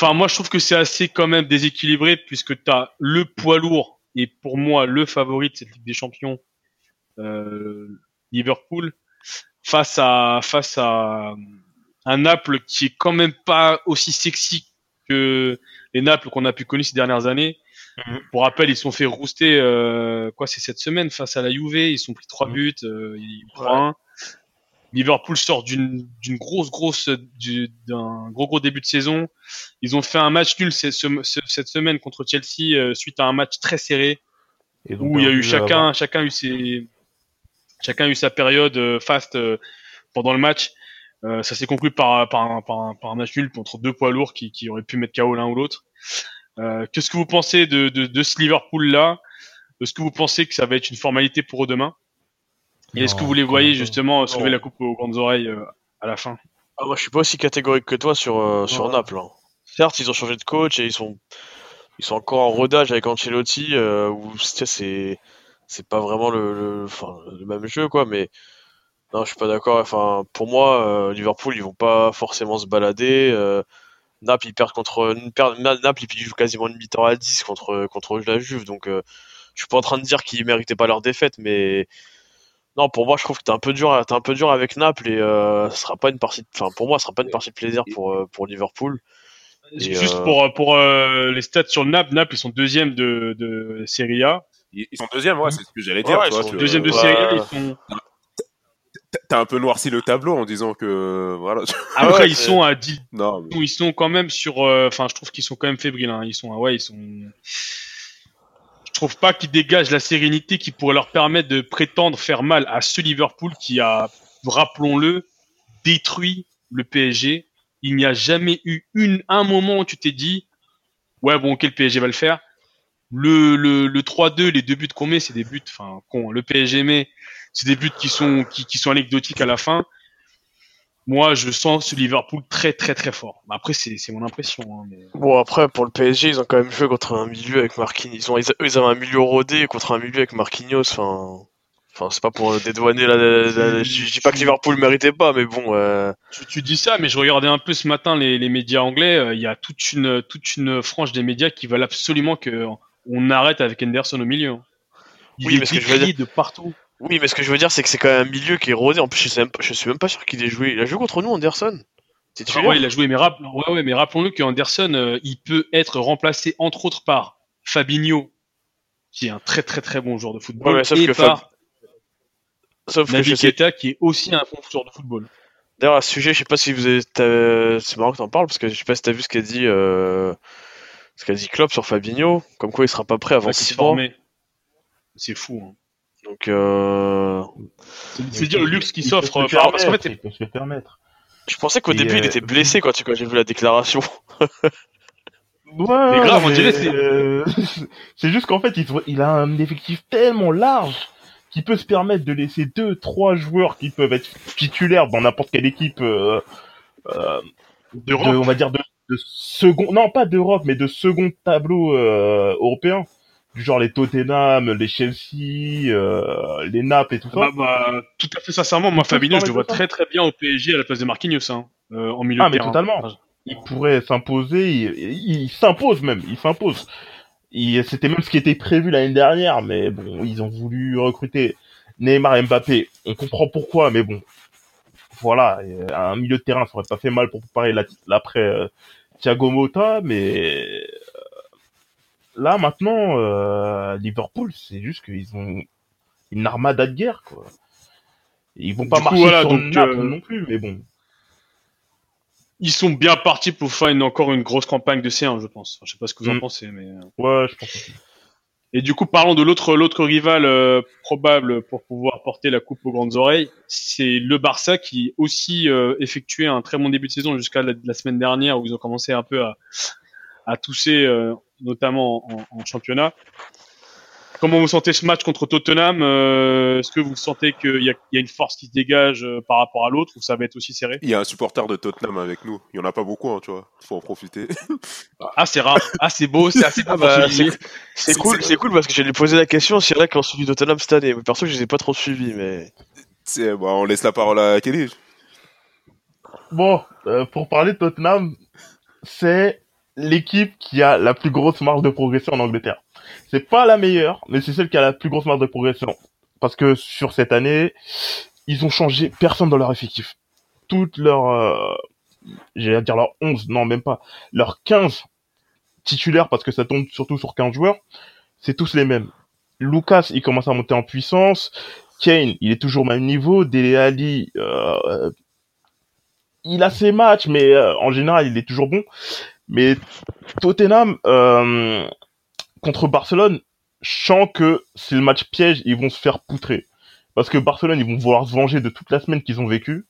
Enfin, moi je trouve que c'est assez quand même déséquilibré puisque tu as le poids lourd et pour moi le favori de cette Ligue des Champions, Liverpool, face à face à un Naples qui est quand même pas aussi sexy que les Naples qu'on a pu connaître ces dernières années. Mhm. Pour rappel, ils se sont fait rouster, euh, quoi, c'est cette semaine face à la Juve, ils sont pris trois Mhm. buts, euh, ils prennent un. Liverpool sort d'une d'une grosse grosse du- d'un gros gros début de saison. Ils ont fait un match nul ce- ce- ce- cette semaine contre Chelsea euh, suite à un match très serré où il y a eu chacun, chacun a eu ses, chacun a eu sa période euh, fast euh, pendant le match. Euh, ça s'est conclu par, par, un, par, un, par un match nul contre deux poids lourds qui, qui auraient pu mettre KO l'un ou l'autre. Euh, Qu'est-ce que vous pensez de, de, de ce Liverpool là Est-ce que vous pensez que ça va être une formalité pour eux demain? Et est-ce que vous les voyez justement soulever la coupe aux grandes oreilles euh, à la fin? Ah, moi, je suis pas aussi catégorique que toi sur, euh, sur Ouais. Naples. hein. Certes, ils ont changé de coach et ils sont, ils sont encore en rodage avec Ancelotti, euh, où tu sais, c'est, c'est pas vraiment le, le, enfin, le même jeu, quoi. Mais non, je suis pas d'accord. Enfin, pour moi, euh, Liverpool, ils vont pas forcément se balader. Euh, Naples, ils perdent contre, Naples, ils jouent quasiment une mi-temps à 10 contre, contre la Juve. Donc, euh, je suis pas en train de dire qu'ils méritaient pas leur défaite, mais non, pour moi, je trouve que t'es un peu dur, t'es un peu dur avec Naples et euh, ce sera pas une partie, de- enfin, pour moi, ce sera pas une partie de plaisir pour, pour Liverpool. Et, Juste pour, pour les stats sur Naples, Naples ils sont deuxième de, de Serie A. Ils ils sont deuxième, ouais, c'est ce que j'allais dire. Ouais, ils sont Deuxième de A, ils sont. T'as un peu noirci le tableau en disant que voilà. *laughs* Après, ouais, ils sont à 10, non, mais- ils sont quand même sur. euh, Enfin, je trouve qu'ils sont quand même fébriles. Hein. Ils sont, ah ouais, ils sont. Je trouve pas qu'ils dégagent la sérénité qui pourrait leur permettre de prétendre faire mal à ce Liverpool qui a, rappelons-le, détruit le PSG. Il n'y a jamais eu une un moment où tu t'es dit, ouais bon, ok, le PSG va le faire. Le, le, le 3-2, les deux buts qu'on met, c'est des buts, enfin, con, le PSG met, c'est des buts qui sont, qui, qui sont anecdotiques à la fin. Moi, je sens ce Liverpool très, très, très fort. Après, c'est, c'est mon impression. Hein, mais... Bon, après, pour le PSG, ils ont quand même joué contre un milieu avec Marquinhos. Ils, ont, ils, ils avaient un milieu rodé contre un milieu avec Marquinhos. Enfin, enfin c'est pas pour dédouaner la. la- la- je dis pas que Liverpool méritait pas, mais bon. euh, Tu, tu dis ça, mais je regardais un peu ce matin les, les médias anglais. euh, Il y a toute une, toute une frange des médias qui veulent absolument que on arrête avec Henderson au milieu. hein. Il Oui, est mais ce que je veux décrié de partout. Oui, mais ce que je veux dire, c'est que c'est quand même un milieu qui est rodé. En plus, je, sais même pas- je suis même pas sûr qu'il ait joué. Il a joué contre nous, Anderson. C'est Ah ouais, il a joué, mais, rapp- ouais, ouais, mais rappelons-le qu'Anderson, euh, il peut être remplacé entre autres par Fabinho, qui est un très très très bon joueur de football, Ouais, sauf et que par Sauf que. Keita, qui est aussi un bon joueur de football. D'ailleurs, à ce sujet, je sais pas si vous avez. t'as- C'est marrant que t'en parles parce que je sais pas si t'as vu ce qu'a dit. Euh... Ce qu'a dit Klopp sur Fabinho, comme quoi il sera pas prêt avant Ouais, qui se 6 mois. C'est fou. Hein. Donc, euh... C'est dire le luxe qui Il peut s'offre. se par- le Parce qu'en fait, permettre, il peut se le permettre. je pensais qu'au début il euh, était blessé quand, tu- quand j'ai vu la déclaration. *laughs* Ouais, Mais grave, on mais, dirait c'est- euh, *laughs* c'est juste qu'en fait, il, il a un effectif tellement large qu'il peut se permettre de laisser deux, trois joueurs qui peuvent être titulaires dans n'importe quelle équipe, euh, euh, de, d'Europe. on va dire de, de second, non pas d'Europe, mais de second tableau euh, européen. du genre les Tottenham, les Chelsea, euh, les Naples et tout ça. Bah, bah, tout à fait sincèrement, moi Fabinho, je le vois très très bien au PSG à la place de Marquinhos, hein, euh, en milieu Ah, de mais terrain. totalement. Enfin, il pourrait s'imposer, il, il- il s'impose même, il s'impose. C'était même ce qui était prévu l'année dernière, mais bon, ils ont voulu recruter Neymar et Mbappé. On comprend pourquoi, mais bon, voilà, et un milieu de terrain, ça aurait pas fait mal pour préparer la- l'après euh, Thiago Motta, mais euh, là maintenant, euh, Liverpool, c'est juste qu'ils ont une armada de guerre, quoi. Ils vont pas Du coup, marcher voilà, sur donc, Naples euh, non plus, mais bon. Ils sont bien partis pour faire une, encore une grosse campagne de C1, je pense. Enfin, je sais pas ce que vous en Mm. pensez, mais. euh. Ouais, je pense. Et du coup, parlons de l'autre l'autre rival euh, probable pour pouvoir porter la coupe aux grandes oreilles, c'est le Barça qui aussi euh, un très bon début de saison jusqu'à la, semaine dernière où ils ont commencé un peu à, à tousser, euh, notamment en, en championnat. Comment vous sentez ce match contre Tottenham euh, Est-ce que vous sentez qu'il y a, il y a une force qui se dégage euh, par rapport à l'autre ou ça va être aussi serré? Il y a un supporter de Tottenham avec nous. Il y en a pas beaucoup, hein, tu vois. Faut en profiter. Ah, c'est rare. Ah, c'est beau. C'est assez *laughs* Ah bah. C'est C'est- cool, c'est- c'est cool parce que j'allais poser la question a qui ont suivi Tottenham cette année. Mais Perso, je les ai pas trop suivis, mais. C'est- bon, on laisse la parole à Kelly. Bon, euh, pour parler de Tottenham, c'est l'équipe qui a la plus grosse marge de progression en Angleterre. C'est pas la meilleure, mais c'est celle qui a la plus grosse marge de progression. Parce que sur cette année, ils ont changé personne dans leur effectif. Toutes leurs, euh, j'allais dire leurs 11, non même pas, leurs 15 titulaires, parce que ça tombe surtout sur 15 joueurs, c'est tous les mêmes. Lucas, il commence à monter en puissance. Kane, il est toujours au même niveau. Dele Alli, euh, il a ses matchs, mais euh, en général, il est toujours bon. Mais Tottenham euh, contre Barcelone, je sens que c'est le match piège, ils vont se faire poutrer. Parce que Barcelone, ils vont vouloir se venger de toute la semaine qu'ils ont vécue.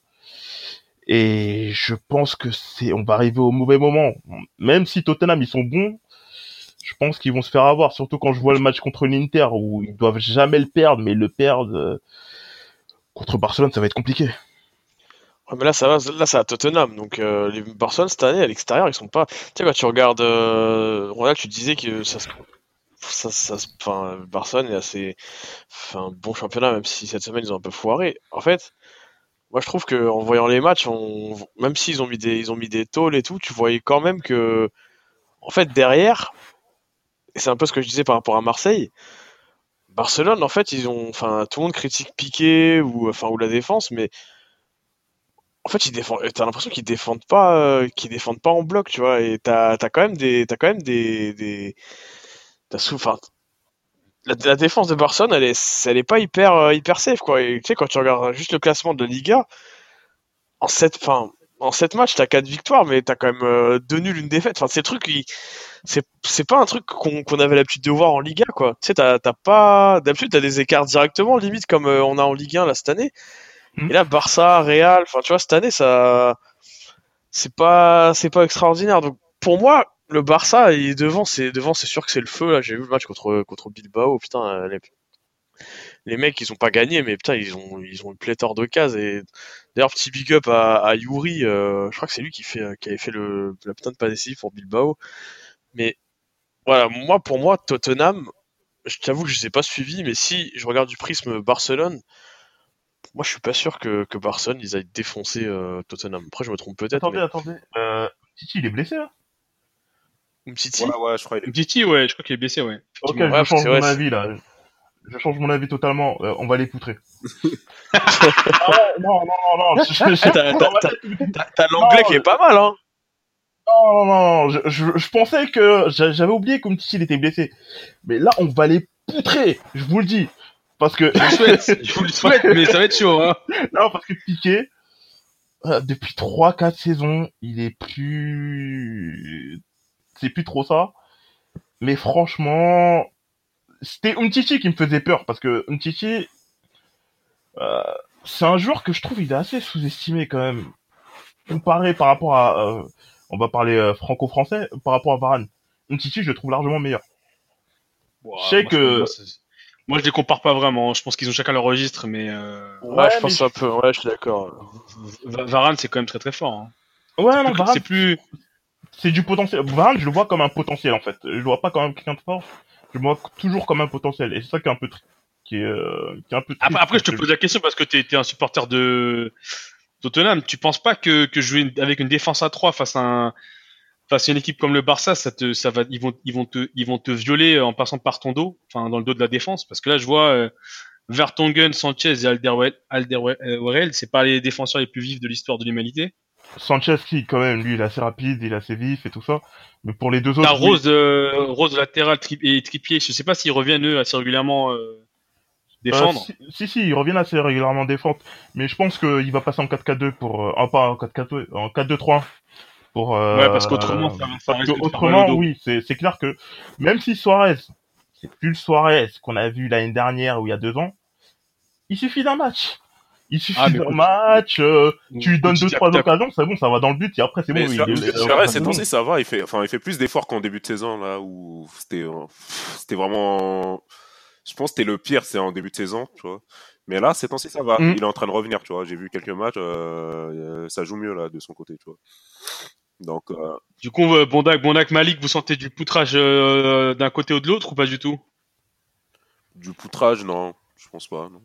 Et je pense que c'est, on va arriver au mauvais moment. Même si Tottenham, ils sont bons, je pense qu'ils vont se faire avoir. Surtout quand je vois le match contre l'Inter, où ils doivent jamais le perdre, mais le perdre euh, contre Barcelone, ça va être compliqué. Ouais, mais là, ça va, là, c'est à Tottenham. Donc, euh, les Barcelone, cette année, à l'extérieur, ils sont pas. Tu sais, tu regardes. Euh... Ronald, tu disais que ça se. Ça, ça, enfin, Barcelone est assez. Un bon championnat, même si cette semaine, ils ont un peu foiré. En fait, moi, je trouve que en voyant les matchs, on... même s'ils ont mis des, ils ont mis des tôles et tout, tu voyais quand même que. En fait, derrière. Et c'est un peu ce que je disais par rapport à Marseille. Barcelone, en fait, ils ont. Enfin, tout le monde critique Piqué ou, enfin, ou la défense, mais en fait, ils défendent. T'as l'impression qu'ils défendent pas, euh, qu'ils défendent pas en bloc, tu vois. Et t'as, t'as quand même des, t'as quand même des, des, t'as la, la défense de Barcelone, elle est, elle est pas hyper, euh, hyper safe, quoi. Et tu sais, quand tu regardes juste le classement de Liga, en sept, enfin, en sept matchs, t'as quatre victoires, mais t'as quand même euh, deux nuls, une défaite. Enfin, c'est truc, qui- c'est, pas un truc qu'on, avait l'habitude de voir en Liga, quoi. Tu sais, t'as, pas, d'habitude, t'as des écarts directement, limite comme euh, on a en Ligue 1 là cette année. Mhm. Et là, Barça, Real, enfin, tu vois, cette année, ça, c'est pas, c'est pas extraordinaire. Donc, pour moi, le Barça, il est devant, c'est devant, c'est sûr que c'est le feu. Là, j'ai vu le match contre contre Bilbao. Putain, les, les mecs, ils ont pas gagné, mais putain, ils ont ils ont une pléthore de cases. Et d'ailleurs, petit big up à, à Yuri. euh, je crois que c'est lui qui fait qui avait fait le la putain de pas décisive pour Bilbao. Mais voilà, moi, pour moi, Tottenham, je t'avoue que je les ai pas suivis, mais si je regarde du prisme Barcelone. Moi, je suis pas sûr que, que Barcelone, ils aillent défoncer euh, Tottenham. Après, je me trompe peut-être. Attendez, mais... attendez. Euh, Titi, il est blessé, là? Umtiti Ouais, ouais, je crois qu'il est. Titi, ouais, je crois qu'il est blessé, ouais. Ok, Ouais, je change mon avis, là. Je change mon avis totalement. Euh, on va les poutrer. *laughs* ah ouais, non, non, non, non. je- je- T'as- l'anglais qui est pas mal, hein Non, non, non, je, je, je pensais que j'a- j'avais oublié comme Titi il était blessé. Mais là, on va les poutrer, je vous le dis. Parce que Je vous le souhaite, je vous le *laughs* souhaite, mais ça va être chaud, hein. non, parce que Piqué, euh, depuis 3-4 saisons, il est plus, c'est plus trop ça. Mais franchement, c'était Umtiti qui me faisait peur parce que Umtiti, euh, c'est un joueur que je trouve il est assez sous-estimé quand même. Comparé par rapport à, euh, on va parler euh, franco-français, par rapport à Varane. Umtiti, je le trouve largement meilleur. Je sais moi, que- Moi, je les compare pas vraiment. Je pense qu'ils ont chacun leur registre, mais euh, Ouais, je mais pense un peu, ouais, je suis d'accord. Va- Varane, c'est quand même très très fort. Hein. Ouais, non, Varane, C'est plus. C'est du potentiel. Varane, je le vois comme un potentiel en fait. Je le vois pas comme quelqu'un de fort. je me vois toujours comme un potentiel. Et c'est ça qui est un peu, qui est, euh, qui est un peu. Après, après, je te pose la question parce que tu es, un supporter de Tottenham. Tu penses pas que, que jouer avec une défense à 3 face à un, face à une équipe comme le Barça, ça te, ça va, ils vont, ils vont te, ils vont te violer en passant par ton dos, enfin dans le dos de la défense, parce que là, je vois euh, Vertonghen, Sanchez et Alderweireld, Alderweireld, c'est pas les défenseurs les plus vifs de l'histoire de l'humanité. Sanchez, qui, quand même, lui, il est assez rapide, il est assez vif et tout ça. Mais pour les deux autres. T'as Rose, euh, Rose latéral et Trippier. Je sais pas s'ils reviennent eux assez régulièrement euh, défendre. Euh, si, si, ils reviennent assez régulièrement défendre. Mais je pense qu'il va passer en 4-4-2 pour, euh, pas en 4-4-2, en 4-2-3 pour. Ouais, parce qu'autrement, ça, ça parce autrement, oui, c'est c'est clair que même si Suarez, c'est plus le Suarez qu'on a vu l'année dernière ou il y a deux ans, il suffit d'un match. Il suffit Ah, d'un match, euh, tu lui donnes deux trois occasions, c'est bon, ça va dans le but et après c'est bon. Mais il- Suarez, il- il- Suarez, il- ces il- temps-ci, ça va. Il fait, enfin, il fait plus d'efforts qu'en début de saison, là, où c'était, euh, c'était vraiment, je pense que c'était le pire, c'est en début de saison, tu vois. Mais là, ces temps-ci, ça va. Mm. Il est en train de revenir, tu vois. J'ai vu quelques matchs, euh, ça joue mieux, là, de son côté, tu vois. Donc, euh, Du coup, Bondak, Bondak, Malik, vous sentez du poutrage euh, d'un côté ou de l'autre ou pas du tout? Du poutrage, non, je pense pas, non.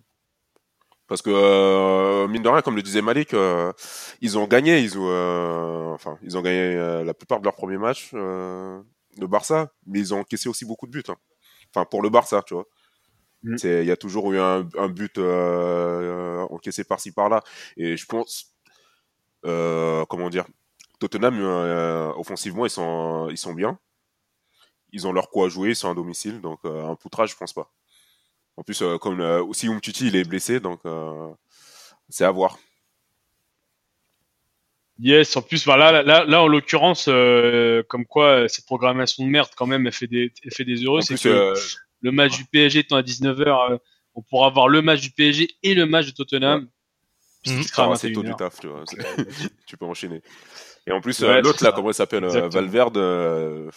Parce que, euh, mine de rien, comme le disait Malik, euh, ils ont gagné, ils ont, euh, enfin, ils ont gagné la plupart de leurs premiers matchs, le Barça, mais ils ont encaissé aussi beaucoup de buts. hein. Enfin, pour le Barça, tu vois. Mm. C'est, il y a toujours eu un, un but encaissé par-ci par-là, et je pense, comment dire, Tottenham, offensivement, ils sont, ils sont bien. Ils ont leur coup à jouer, ils sont à domicile, donc un poutrage, je pense pas. En plus, euh, comme euh, aussi Umtiti, il est blessé, donc euh, c'est à voir. Yes, en plus, voilà, là, là, là, en l'occurrence, euh, comme quoi cette programmation de merde, quand même, elle fait des, elle fait des heureux. C'est que euh, le match du PSG étant à 19h, on pourra avoir le match du PSG et le match de Tottenham. Puis Mhm. va, c'est tôt 21h. du taf, tu vois. *laughs* tu peux enchaîner. Et en plus, Ouais, l'autre là, comment il s'appelle. Valverde euh,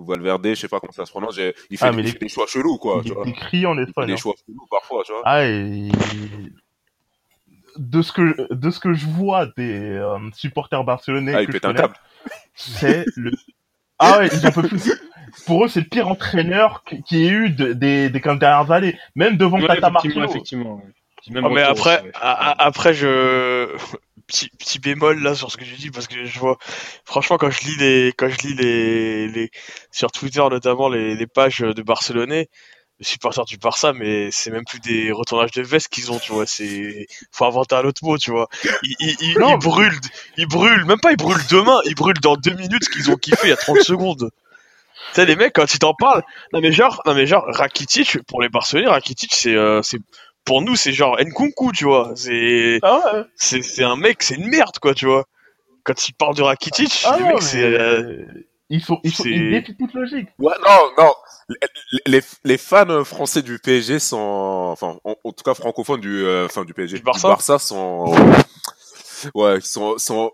ou Valverde, je sais pas comment ça se prononce. Il fait, Ah, des, il les- fait des choix chelous, quoi. il Tu vois. est écrit en Il fait Espagne. des choix chelous parfois, tu vois. Ah, et... de ce que de ce que je vois des euh, supporters barcelonais Ah, il que je pète connais, c'est le ah ouais ils en peuvent plus *laughs* pour eux c'est le pire entraîneur qui ait eu de- des des 15 dernières années même devant Ouais, Tata effectivement, Martino effectivement. ouais. Puis même Ah, mais après, ouais. a- a- après je petit petit bémol là sur ce que j'ai dit parce que je vois franchement quand je lis les quand je lis les, les sur Twitter notamment les, les pages de Barcelonais les supporters du Barça mais c'est même plus des retournages de veste qu'ils ont tu vois c'est faut inventer un autre mot tu vois. Ils, ils, ils, Non, ils brûlent ils brûlent même pas ils brûlent demain ils brûlent dans deux minutes ce qu'ils ont kiffé il y a 30 secondes. Tu sais les mecs quand ils t'en parlent non mais genre non mais genre Rakitic pour les Barcelonais Rakitic c'est euh, c'est pour nous c'est genre Nkunku tu vois c'est ah ouais c'est c'est un mec, c'est une merde, quoi, tu vois. Quand il parle de Rakitic, ah le non, mec, mais c'est. euh, ils sont ils sont c'est- ils défient toute logique Ouais, non, non. Les, les, fans français du PSG sont, enfin, en, en tout cas francophones du, euh, enfin, du PSG, Du Barça sont, ouais, ils sont, sont,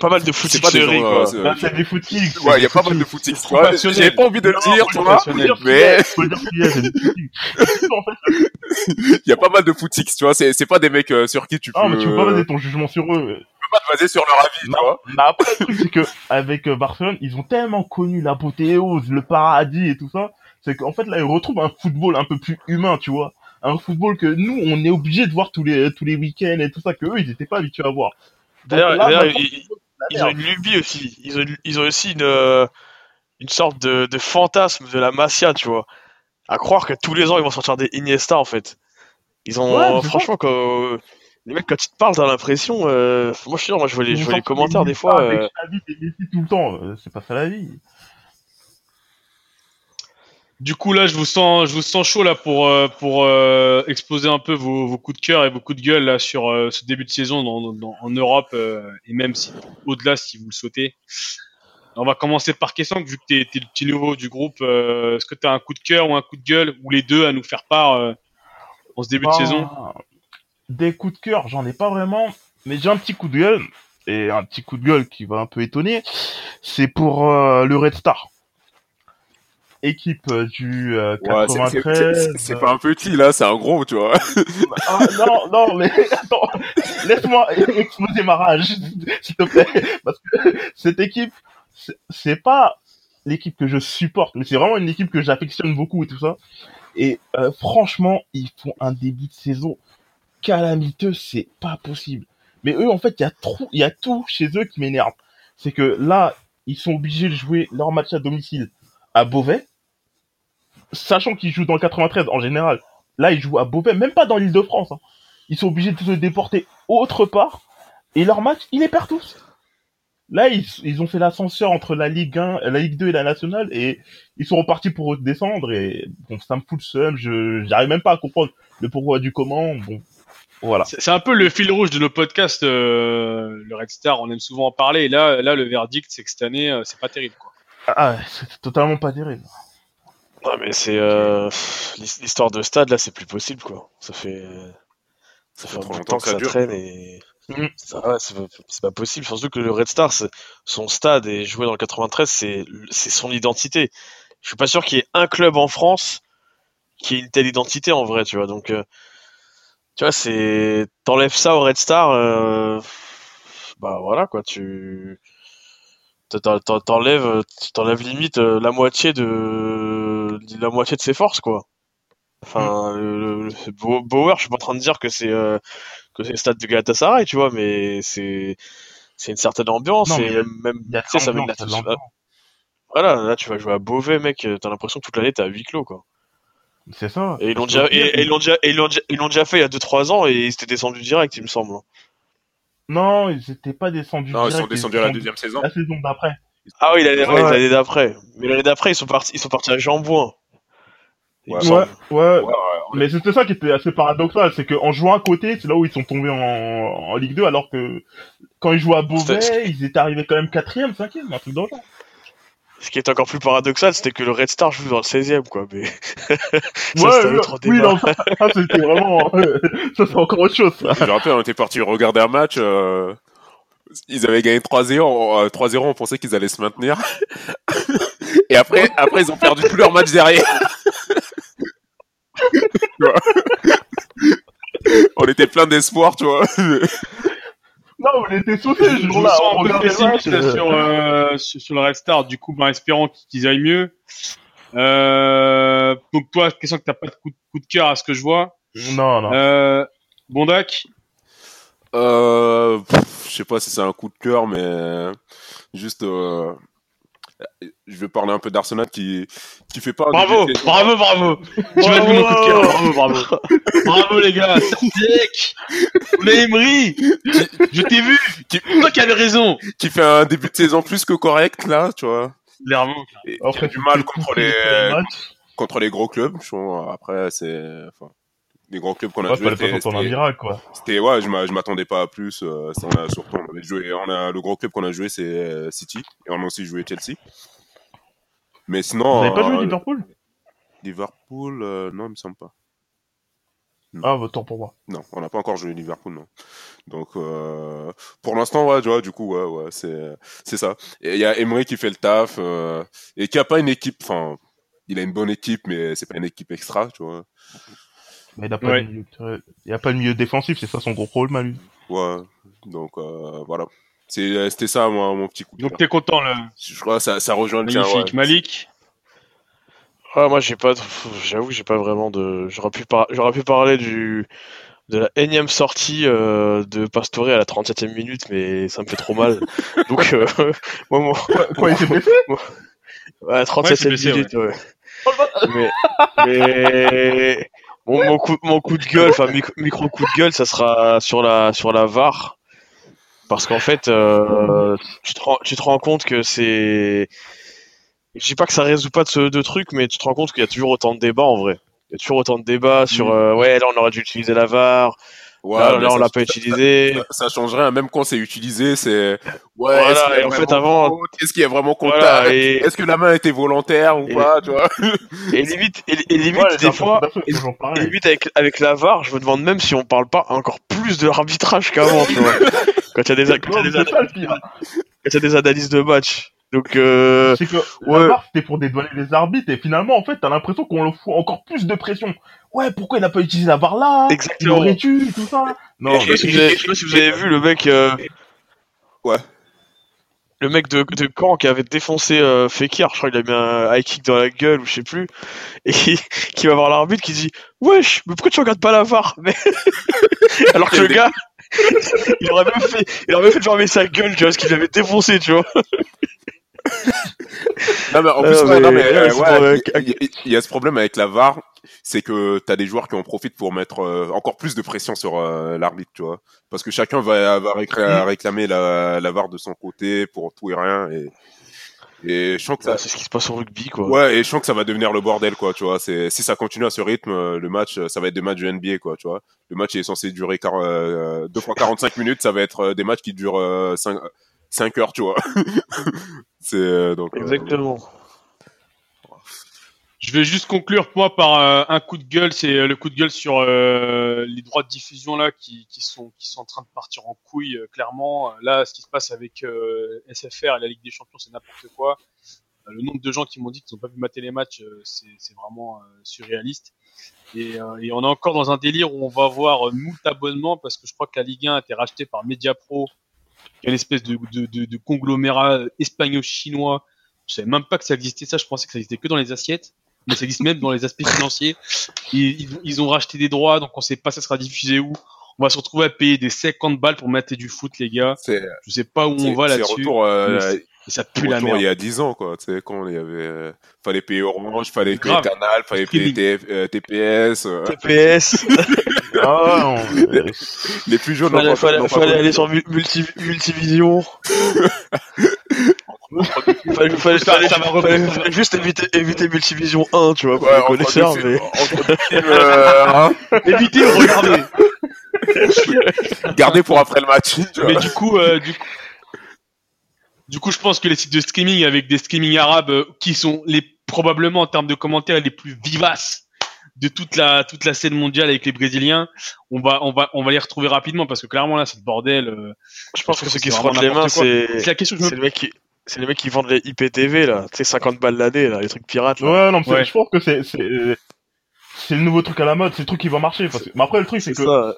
pas mal de c'est pas des footixerie, gens, quoi. euh, Là, c'est des footings Ouais, il y a pas mal de footix. tu vois. professionnels. J'avais pas envie de le dire, professionnel. Mais faut dire qu'il y a c'est des footings en fait il y a pas mal de footix, tu vois. C'est, c'est pas des mecs euh, sur qui tu peux, ah mais tu peux pas baser ton jugement sur eux tu peux pas te baser sur leur avis, tu vois. Mais après, le truc, c'est que avec euh, Barcelone, ils ont tellement connu l'apothéose, le paradis et tout ça, c'est qu'en fait là, ils retrouvent un football un peu plus humain, tu vois. Un football que nous, on est obligé de voir tous les tous les week-ends et tout ça, que eux, ils étaient pas habitués à voir. D'ailleurs, ils, ils ont une lubie aussi. Ils ont, ils ont aussi une, euh, une sorte de, de fantasme de la Masia, tu vois. À croire que tous les ans, ils vont sortir des Iniesta, en fait. Ils ont, Ouais, franchement, quand, les mecs, quand ils te parlent, t'as l'impression, euh, moi, je suis sûr, moi, je vois les, je vois les commentaires, des fois, Avec euh, Xavi et Messi tout le temps, euh, c'est pas ça la vie. Du coup, là, je vous sens, je vous sens chaud là pour euh, pour euh, exposer un peu vos, vos coups de cœur et vos coups de gueule là sur euh, ce début de saison dans, dans- en Europe euh, et même si au-delà si vous le souhaitez. On va commencer par question vu que t'es es le petit nouveau du groupe. euh, Est-ce que tu as un coup de cœur ou un coup de gueule ou les deux à nous faire part euh, en ce début de Bah, saison? Des coups de cœur, j'en ai pas vraiment, mais j'ai un petit coup de gueule et un petit coup de gueule qui va un peu étonner. C'est pour euh, le Red Star. Équipe euh, du euh, Ouais, c'est- c'est- 93. c'est- c'est pas un petit, là, c'est un gros, tu vois. Ah, non, non, mais attends, laisse-moi exploser ma rage, s'il te plaît, parce que cette équipe, c'est- c'est pas l'équipe que je supporte, mais c'est vraiment une équipe que j'affectionne beaucoup et tout ça. Et euh, franchement, ils font un début de saison calamiteux, c'est pas possible. Mais eux, en fait, il y a trop, il y a tout chez eux qui m'énerve. C'est que là, ils sont obligés de jouer leur match à domicile à Beauvais, sachant qu'ils jouent dans le 93 en général. Là, ils jouent à Beauvais, même pas dans l'île de France. hein. Ils sont obligés de se déporter autre part, et leur match, ils les perdent tous. Là, ils, ils ont fait l'ascenseur entre la Ligue 1, la Ligue 2 et la Nationale, et ils sont repartis pour redescendre, et bon, ça me fout le seum, je, j'arrive même pas à comprendre le pourquoi du comment, bon, voilà. C'est c'est un peu le fil rouge de nos podcasts. euh, le Red Star, on aime souvent en parler. Et là, là, le verdict, c'est que cette année, euh, c'est pas terrible. Quoi. Ah, c'est totalement pas terrible. Non, mais c'est euh, l'histoire de stade là, c'est plus possible quoi. Ça fait ça fait trop longtemps temps que ça dure. traîne et Mm. ça, ouais, c'est pas, possible. Surtout que le Red Star, c'est- son stade et jouer dans le 93, c'est c'est son identité. Je suis pas sûr qu'il y ait un club en France qui ait une telle identité en vrai, tu vois. Donc euh, tu vois, c'est t'enlèves ça au Red Star, euh, bah voilà quoi, tu t'enlèves t'enlèves limite euh, la moitié de la moitié de ses forces quoi. Enfin, le- Bo- Bauer, je suis pas en train de dire que c'est euh, que c'est le stade de Galatasaray, tu vois, mais c'est c'est une certaine ambiance Non, et même, tu sais, ça met de la voilà, là tu vas jouer à Beauvais, mec, t'as l'impression que toute l'année t'es à huis clos quoi. C'est ça. Et ils l'ont déjà et, et ils l'ont déjà et ils l'ont déjà, ils l'ont déjà fait il y a 2-3 ans et ils étaient descendus direct, il me semble. Non, ils étaient pas descendus Non, ils sont descendus à la deuxième saison. La saison d'après. Ah oui, l'année Ouais. d'après. Mais l'année d'après, ils sont partis ils sont partis à Jambouin. Ouais. Ouais, ouais. Ouais, ouais, Mais c'était ça qui était assez paradoxal, c'est qu'en jouant à côté, c'est là où ils sont tombés en, en Ligue 2, alors que quand ils jouaient à Beauvais, ils étaient arrivés quand même quatrième, cinquième, un truc dans le genre. Ce qui est encore plus paradoxal, c'était que le Red Star joue dans le 16e quoi, mais *laughs* ça Ouais, un ouais, autre oui, non, ça, ça, c'était vraiment, *laughs* *laughs* ça c'est encore autre chose, ça. Je me rappelle, on était parti regarder un match. euh, Ils avaient gagné 3-0. euh, 3-0, on pensait qu'ils allaient se maintenir. Et après, après, ils ont perdu tout leur match derrière. On était plein d'espoir, tu vois. Non, on était sautés Je ce je me jour-là, sens on un peu pessimiste euh, sur, euh, sur, sur le Red Star, du coup, en espérant qu'ils aillent mieux. Euh, donc toi, question que t'as pas de coup, de coup de cœur à ce que je vois. Non, non. Euh, Bondac, Euh, je sais pas si c'est un coup de cœur, mais juste, euh, je vais parler un peu d'Arsenal qui qui fait pas. bravo, bravo, bravo. Tu mon coup de cœur, bravo, bravo. Bravo les gars, Sertiek, Emery, je t'ai vu, toi qui avais raison. qui fait un début de saison plus que correct là, tu vois. Clairement. Après, a du mal contre les contre les gros clubs. Je trouve, après, c'est enfin, les gros clubs qu'on a joué. c'était- un miracle, quoi. c'était- ouais, je m'a- je m'attendais pas à plus. euh, ça, on a, surtout, on avait joué, on a le gros club qu'on a joué, c'est euh, City, et on a aussi joué Chelsea. Mais sinon, Vous avez pas joué euh, Liverpool? Liverpool, euh, non, il me semble pas. Ah, bah, tant pour moi. Non, on n'a pas encore joué Liverpool, non. Donc, euh, pour l'instant, ouais, tu vois, du coup, ouais, ouais, c'est, c'est ça. Et il y a Emery qui fait le taf, euh, et qui a pas une équipe, enfin, il a une bonne équipe, mais c'est pas une équipe extra, tu vois. Mais il a pas Ouais. de milieu, euh, il y a pas de milieu défensif, c'est ça son gros problème à lui. Ouais, donc, euh, voilà. C'est, c'était ça, moi, mon petit coup de Donc t'es content là? Je crois que ça, ça rejoint le tien, Magnifique. ouais. Malik? Ah, moi, j'ai pas, j'avoue, que j'ai pas vraiment de. J'aurais pu, par- j'aurais pu parler du de la énième sortie euh, de Pastore à la 37e minute, mais ça me fait trop mal. *laughs* Donc, euh, *laughs* moi, mon- Quoi, il s'est blessé? à la 37e blessé, minute, ouais. Mais, mais mon, mon coup, mon coup de gueule, enfin micro, coup de gueule, ça sera sur la sur la VAR, parce qu'en fait, euh, tu, te rends, tu te rends compte que c'est, je dis pas que ça résout pas de ce de trucs, mais tu te rends compte qu'il y a toujours autant de débats en vrai. Il y a toujours autant de débats sur euh, ouais là on aurait dû utiliser la VAR, Ouais, là, on l'a pas utilisé. Ça, ça changerait, même quand c'est utilisé, c'est, ouais, Voilà, et en fait, vraiment avant- faute Est-ce qu'il y a vraiment contact? Voilà, et, Est-ce que la main était volontaire ou Et- pas, tu vois? et *laughs* limite, et, et limite Ouais, des fois, Et limite avec, avec la VAR, je me demande même si on parle pas encore plus de l'arbitrage qu'avant, tu vois. *laughs* Quand il y a des, quand il y a des, quand y a des analyses de match. Donc, euh, C'est que ouais. la c'était pour dédouaner les arbitres, et finalement, en fait, t'as l'impression qu'on leur fout encore plus de pression. Ouais, pourquoi il a pas utilisé la VAR là? Il exactement. aurait dû, tout ça. Non, je sais pas si vous avez, je sais pas si vous avez vu le mec, euh, Ouais. le mec de, de Caen qui avait défoncé euh, Fekir, je crois qu'il a mis un high kick dans la gueule ou je sais plus, *laughs* et qui, qui va voir l'arbitre qui dit Wesh, mais pourquoi tu regardes pas la VAR? *laughs* Mais... Alors que le gars, *laughs* il aurait même fait, il aurait même fait fermer sa gueule, tu vois, parce qu'il l'avait défoncé, tu vois. Non, mais en plus, ouais, non, mais, euh, ouais, il y, a ce problème avec la VAR, c'est que t'as des joueurs qui en profitent pour mettre euh, encore plus de pression sur euh, l'arbitre, tu vois. Parce que chacun va, va récla- réclamer la, la VAR de son côté pour tout et rien. Et, et je sens que ça, c'est ce qui se passe au rugby, quoi. ouais, et je sens que ça va devenir le bordel, quoi, tu vois. C'est, si ça continue à ce rythme, euh, le match, ça va être des matchs de NBA, quoi, tu vois. Le match est censé durer quar- euh, deux fois 45 minutes, ça va être des matchs qui durent euh, 5, 5 heures, tu vois. *laughs* c'est, euh, donc, euh, Exactement. Je vais juste conclure moi par euh, un coup de gueule, c'est le coup de gueule sur euh, les droits de diffusion là qui, qui sont qui sont en train de partir en couille euh, clairement. Là, ce qui se passe avec euh, SFR et la Ligue des Champions, c'est n'importe quoi. Le nombre de gens qui m'ont dit qu'ils n'ont pas vu mater les matchs, c'est c'est vraiment surréaliste. Et, et on est encore dans un délire où on va avoir moult abonnements parce que je crois que la Ligue 1 a été rachetée par Mediapro, qui est une espèce de, de, de, de conglomérat espagnol-chinois. Je savais même pas que ça existait ça, je pensais que ça existait que dans les assiettes mais ça existe même dans les aspects financiers. Ils, ils, ont racheté des droits, donc on sait pas ça sera diffusé où. On va se retrouver à payer des 50 balles pour mater du foot, les gars. Je sais pas où on va là-dessus. euh, Et ça pue la merde. il y a 10 ans, quoi. Tu sais, quand il y avait, euh, fallait payer Orange, fallait payer. Canal, fallait payer. TF, euh, TPS. euh, TPS. *laughs* Ah, non, les plus jeunes n'ont fallait pas- fallait, fallait aller sur mu- multi, Multivision. *laughs* fallait, fallait, Ça- fallait, ça va fallait- reprendre. fallait juste éviter, éviter Multivision 1, tu vois, pour Ouais, les connaisseurs, mais... *laughs* euh, hein, Évitez, regardez. gardez pour après le match. tu vois. mais du coup, euh, du coup, du coup, je pense que les sites de streaming avec des streaming arabes euh, qui sont les probablement en termes de commentaires les plus vivaces de toute la toute la scène mondiale avec les Brésiliens, on va on va on va les retrouver rapidement parce que clairement là c'est le bordel. euh, Je pense que C'est ceux qui se frottent les mains, c'est... La question que je me C'est les mecs qui... C'est les mecs qui vendent les IPTV, là. Tu sais, 50 balles l'année, là, les trucs pirates, là. Ouais, non, Ouais. je pense que c'est, c'est, c'est le nouveau truc à la mode, c'est le truc qui va marcher. Parce que, mais après, le truc, c'est que ça.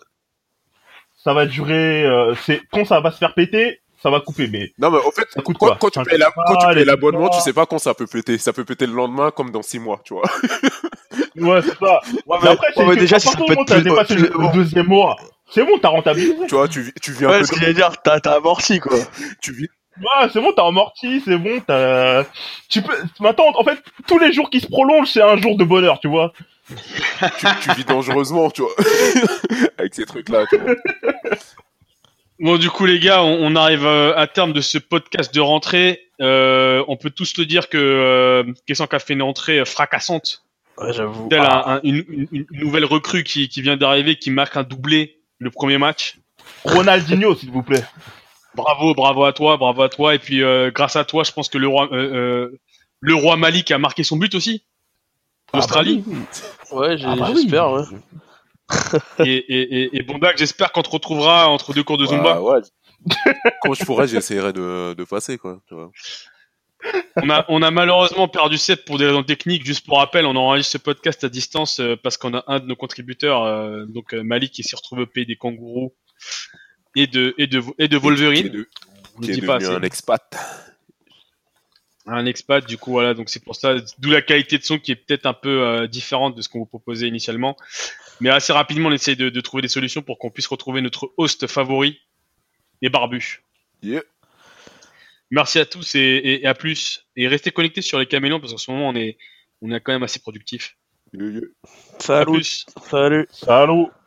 ça va durer, euh, c'est, quand ça va se faire péter, ça va couper, mais Non, mais au fait, ça coûte quand, quoi? quand tu payes la- l'abonnement, tu sais pas quand ça peut péter. Ça peut péter le lendemain comme dans 6 mois, tu vois. *laughs* Ouais, c'est ça. Ouais, Mais après, c'est ouais, mais que déjà, si le, le deuxième mois, c'est bon, t'as rentabilisé. tu vois, tu, tu vis un Ouais, peu ce allait dire, t'as, t'as amorti, quoi. tu vis, Ouais, c'est bon, t'as amorti, c'est bon, t'as... Tu peux... Maintenant, en fait, tous les jours qui se prolongent, c'est un jour de bonheur, tu vois. tu, tu vis dangereusement, tu vois. *laughs* Avec ces trucs-là, tu vois. Bon, du coup, les gars, on, on arrive euh, à terme de ce podcast de rentrée. Euh, on peut tous le dire que euh, Kessank a fait une entrée euh, fracassante. Ouais, j'avoue. Ah. un- un- une, nouvelle recrue qui, qui vient d'arriver, qui marque un doublé le premier match. Ronaldinho, s'il vous plaît. Bravo, bravo à toi, bravo à toi. Et puis, euh, grâce à toi, je pense que le roi, euh, euh, le roi Malik a marqué son but aussi. L'Australie. Ah bah oui. Ouais, j'ai- Ah bah oui. j'espère, ouais. et, et, et, et Bondak, j'espère qu'on te retrouvera entre deux cours de Zumba. Ouais, ouais. Quand je pourrais, j'essaierai de, de passer, quoi. Tu vois. On a, on a malheureusement perdu Seb pour des raisons techniques. Juste pour rappel, on enregistre ce podcast à distance euh, parce qu'on a un de nos contributeurs, euh, donc euh, Malik, qui s'est retrouvé au pays des kangourous et de, et de, et de Wolverine. de- On ne qui est dit pas assez. un expat. un expat du coup voilà donc c'est pour ça d'où la qualité de son qui est peut-être un peu euh, différente de ce qu'on vous proposait initialement mais assez rapidement on essaye de, de trouver des solutions pour qu'on puisse retrouver notre host favori et barbu Yeah. Merci à tous et, et- et à plus. Et restez connectés sur les caméléons parce qu'en ce moment on est on est quand même assez productif. Salut. Salut.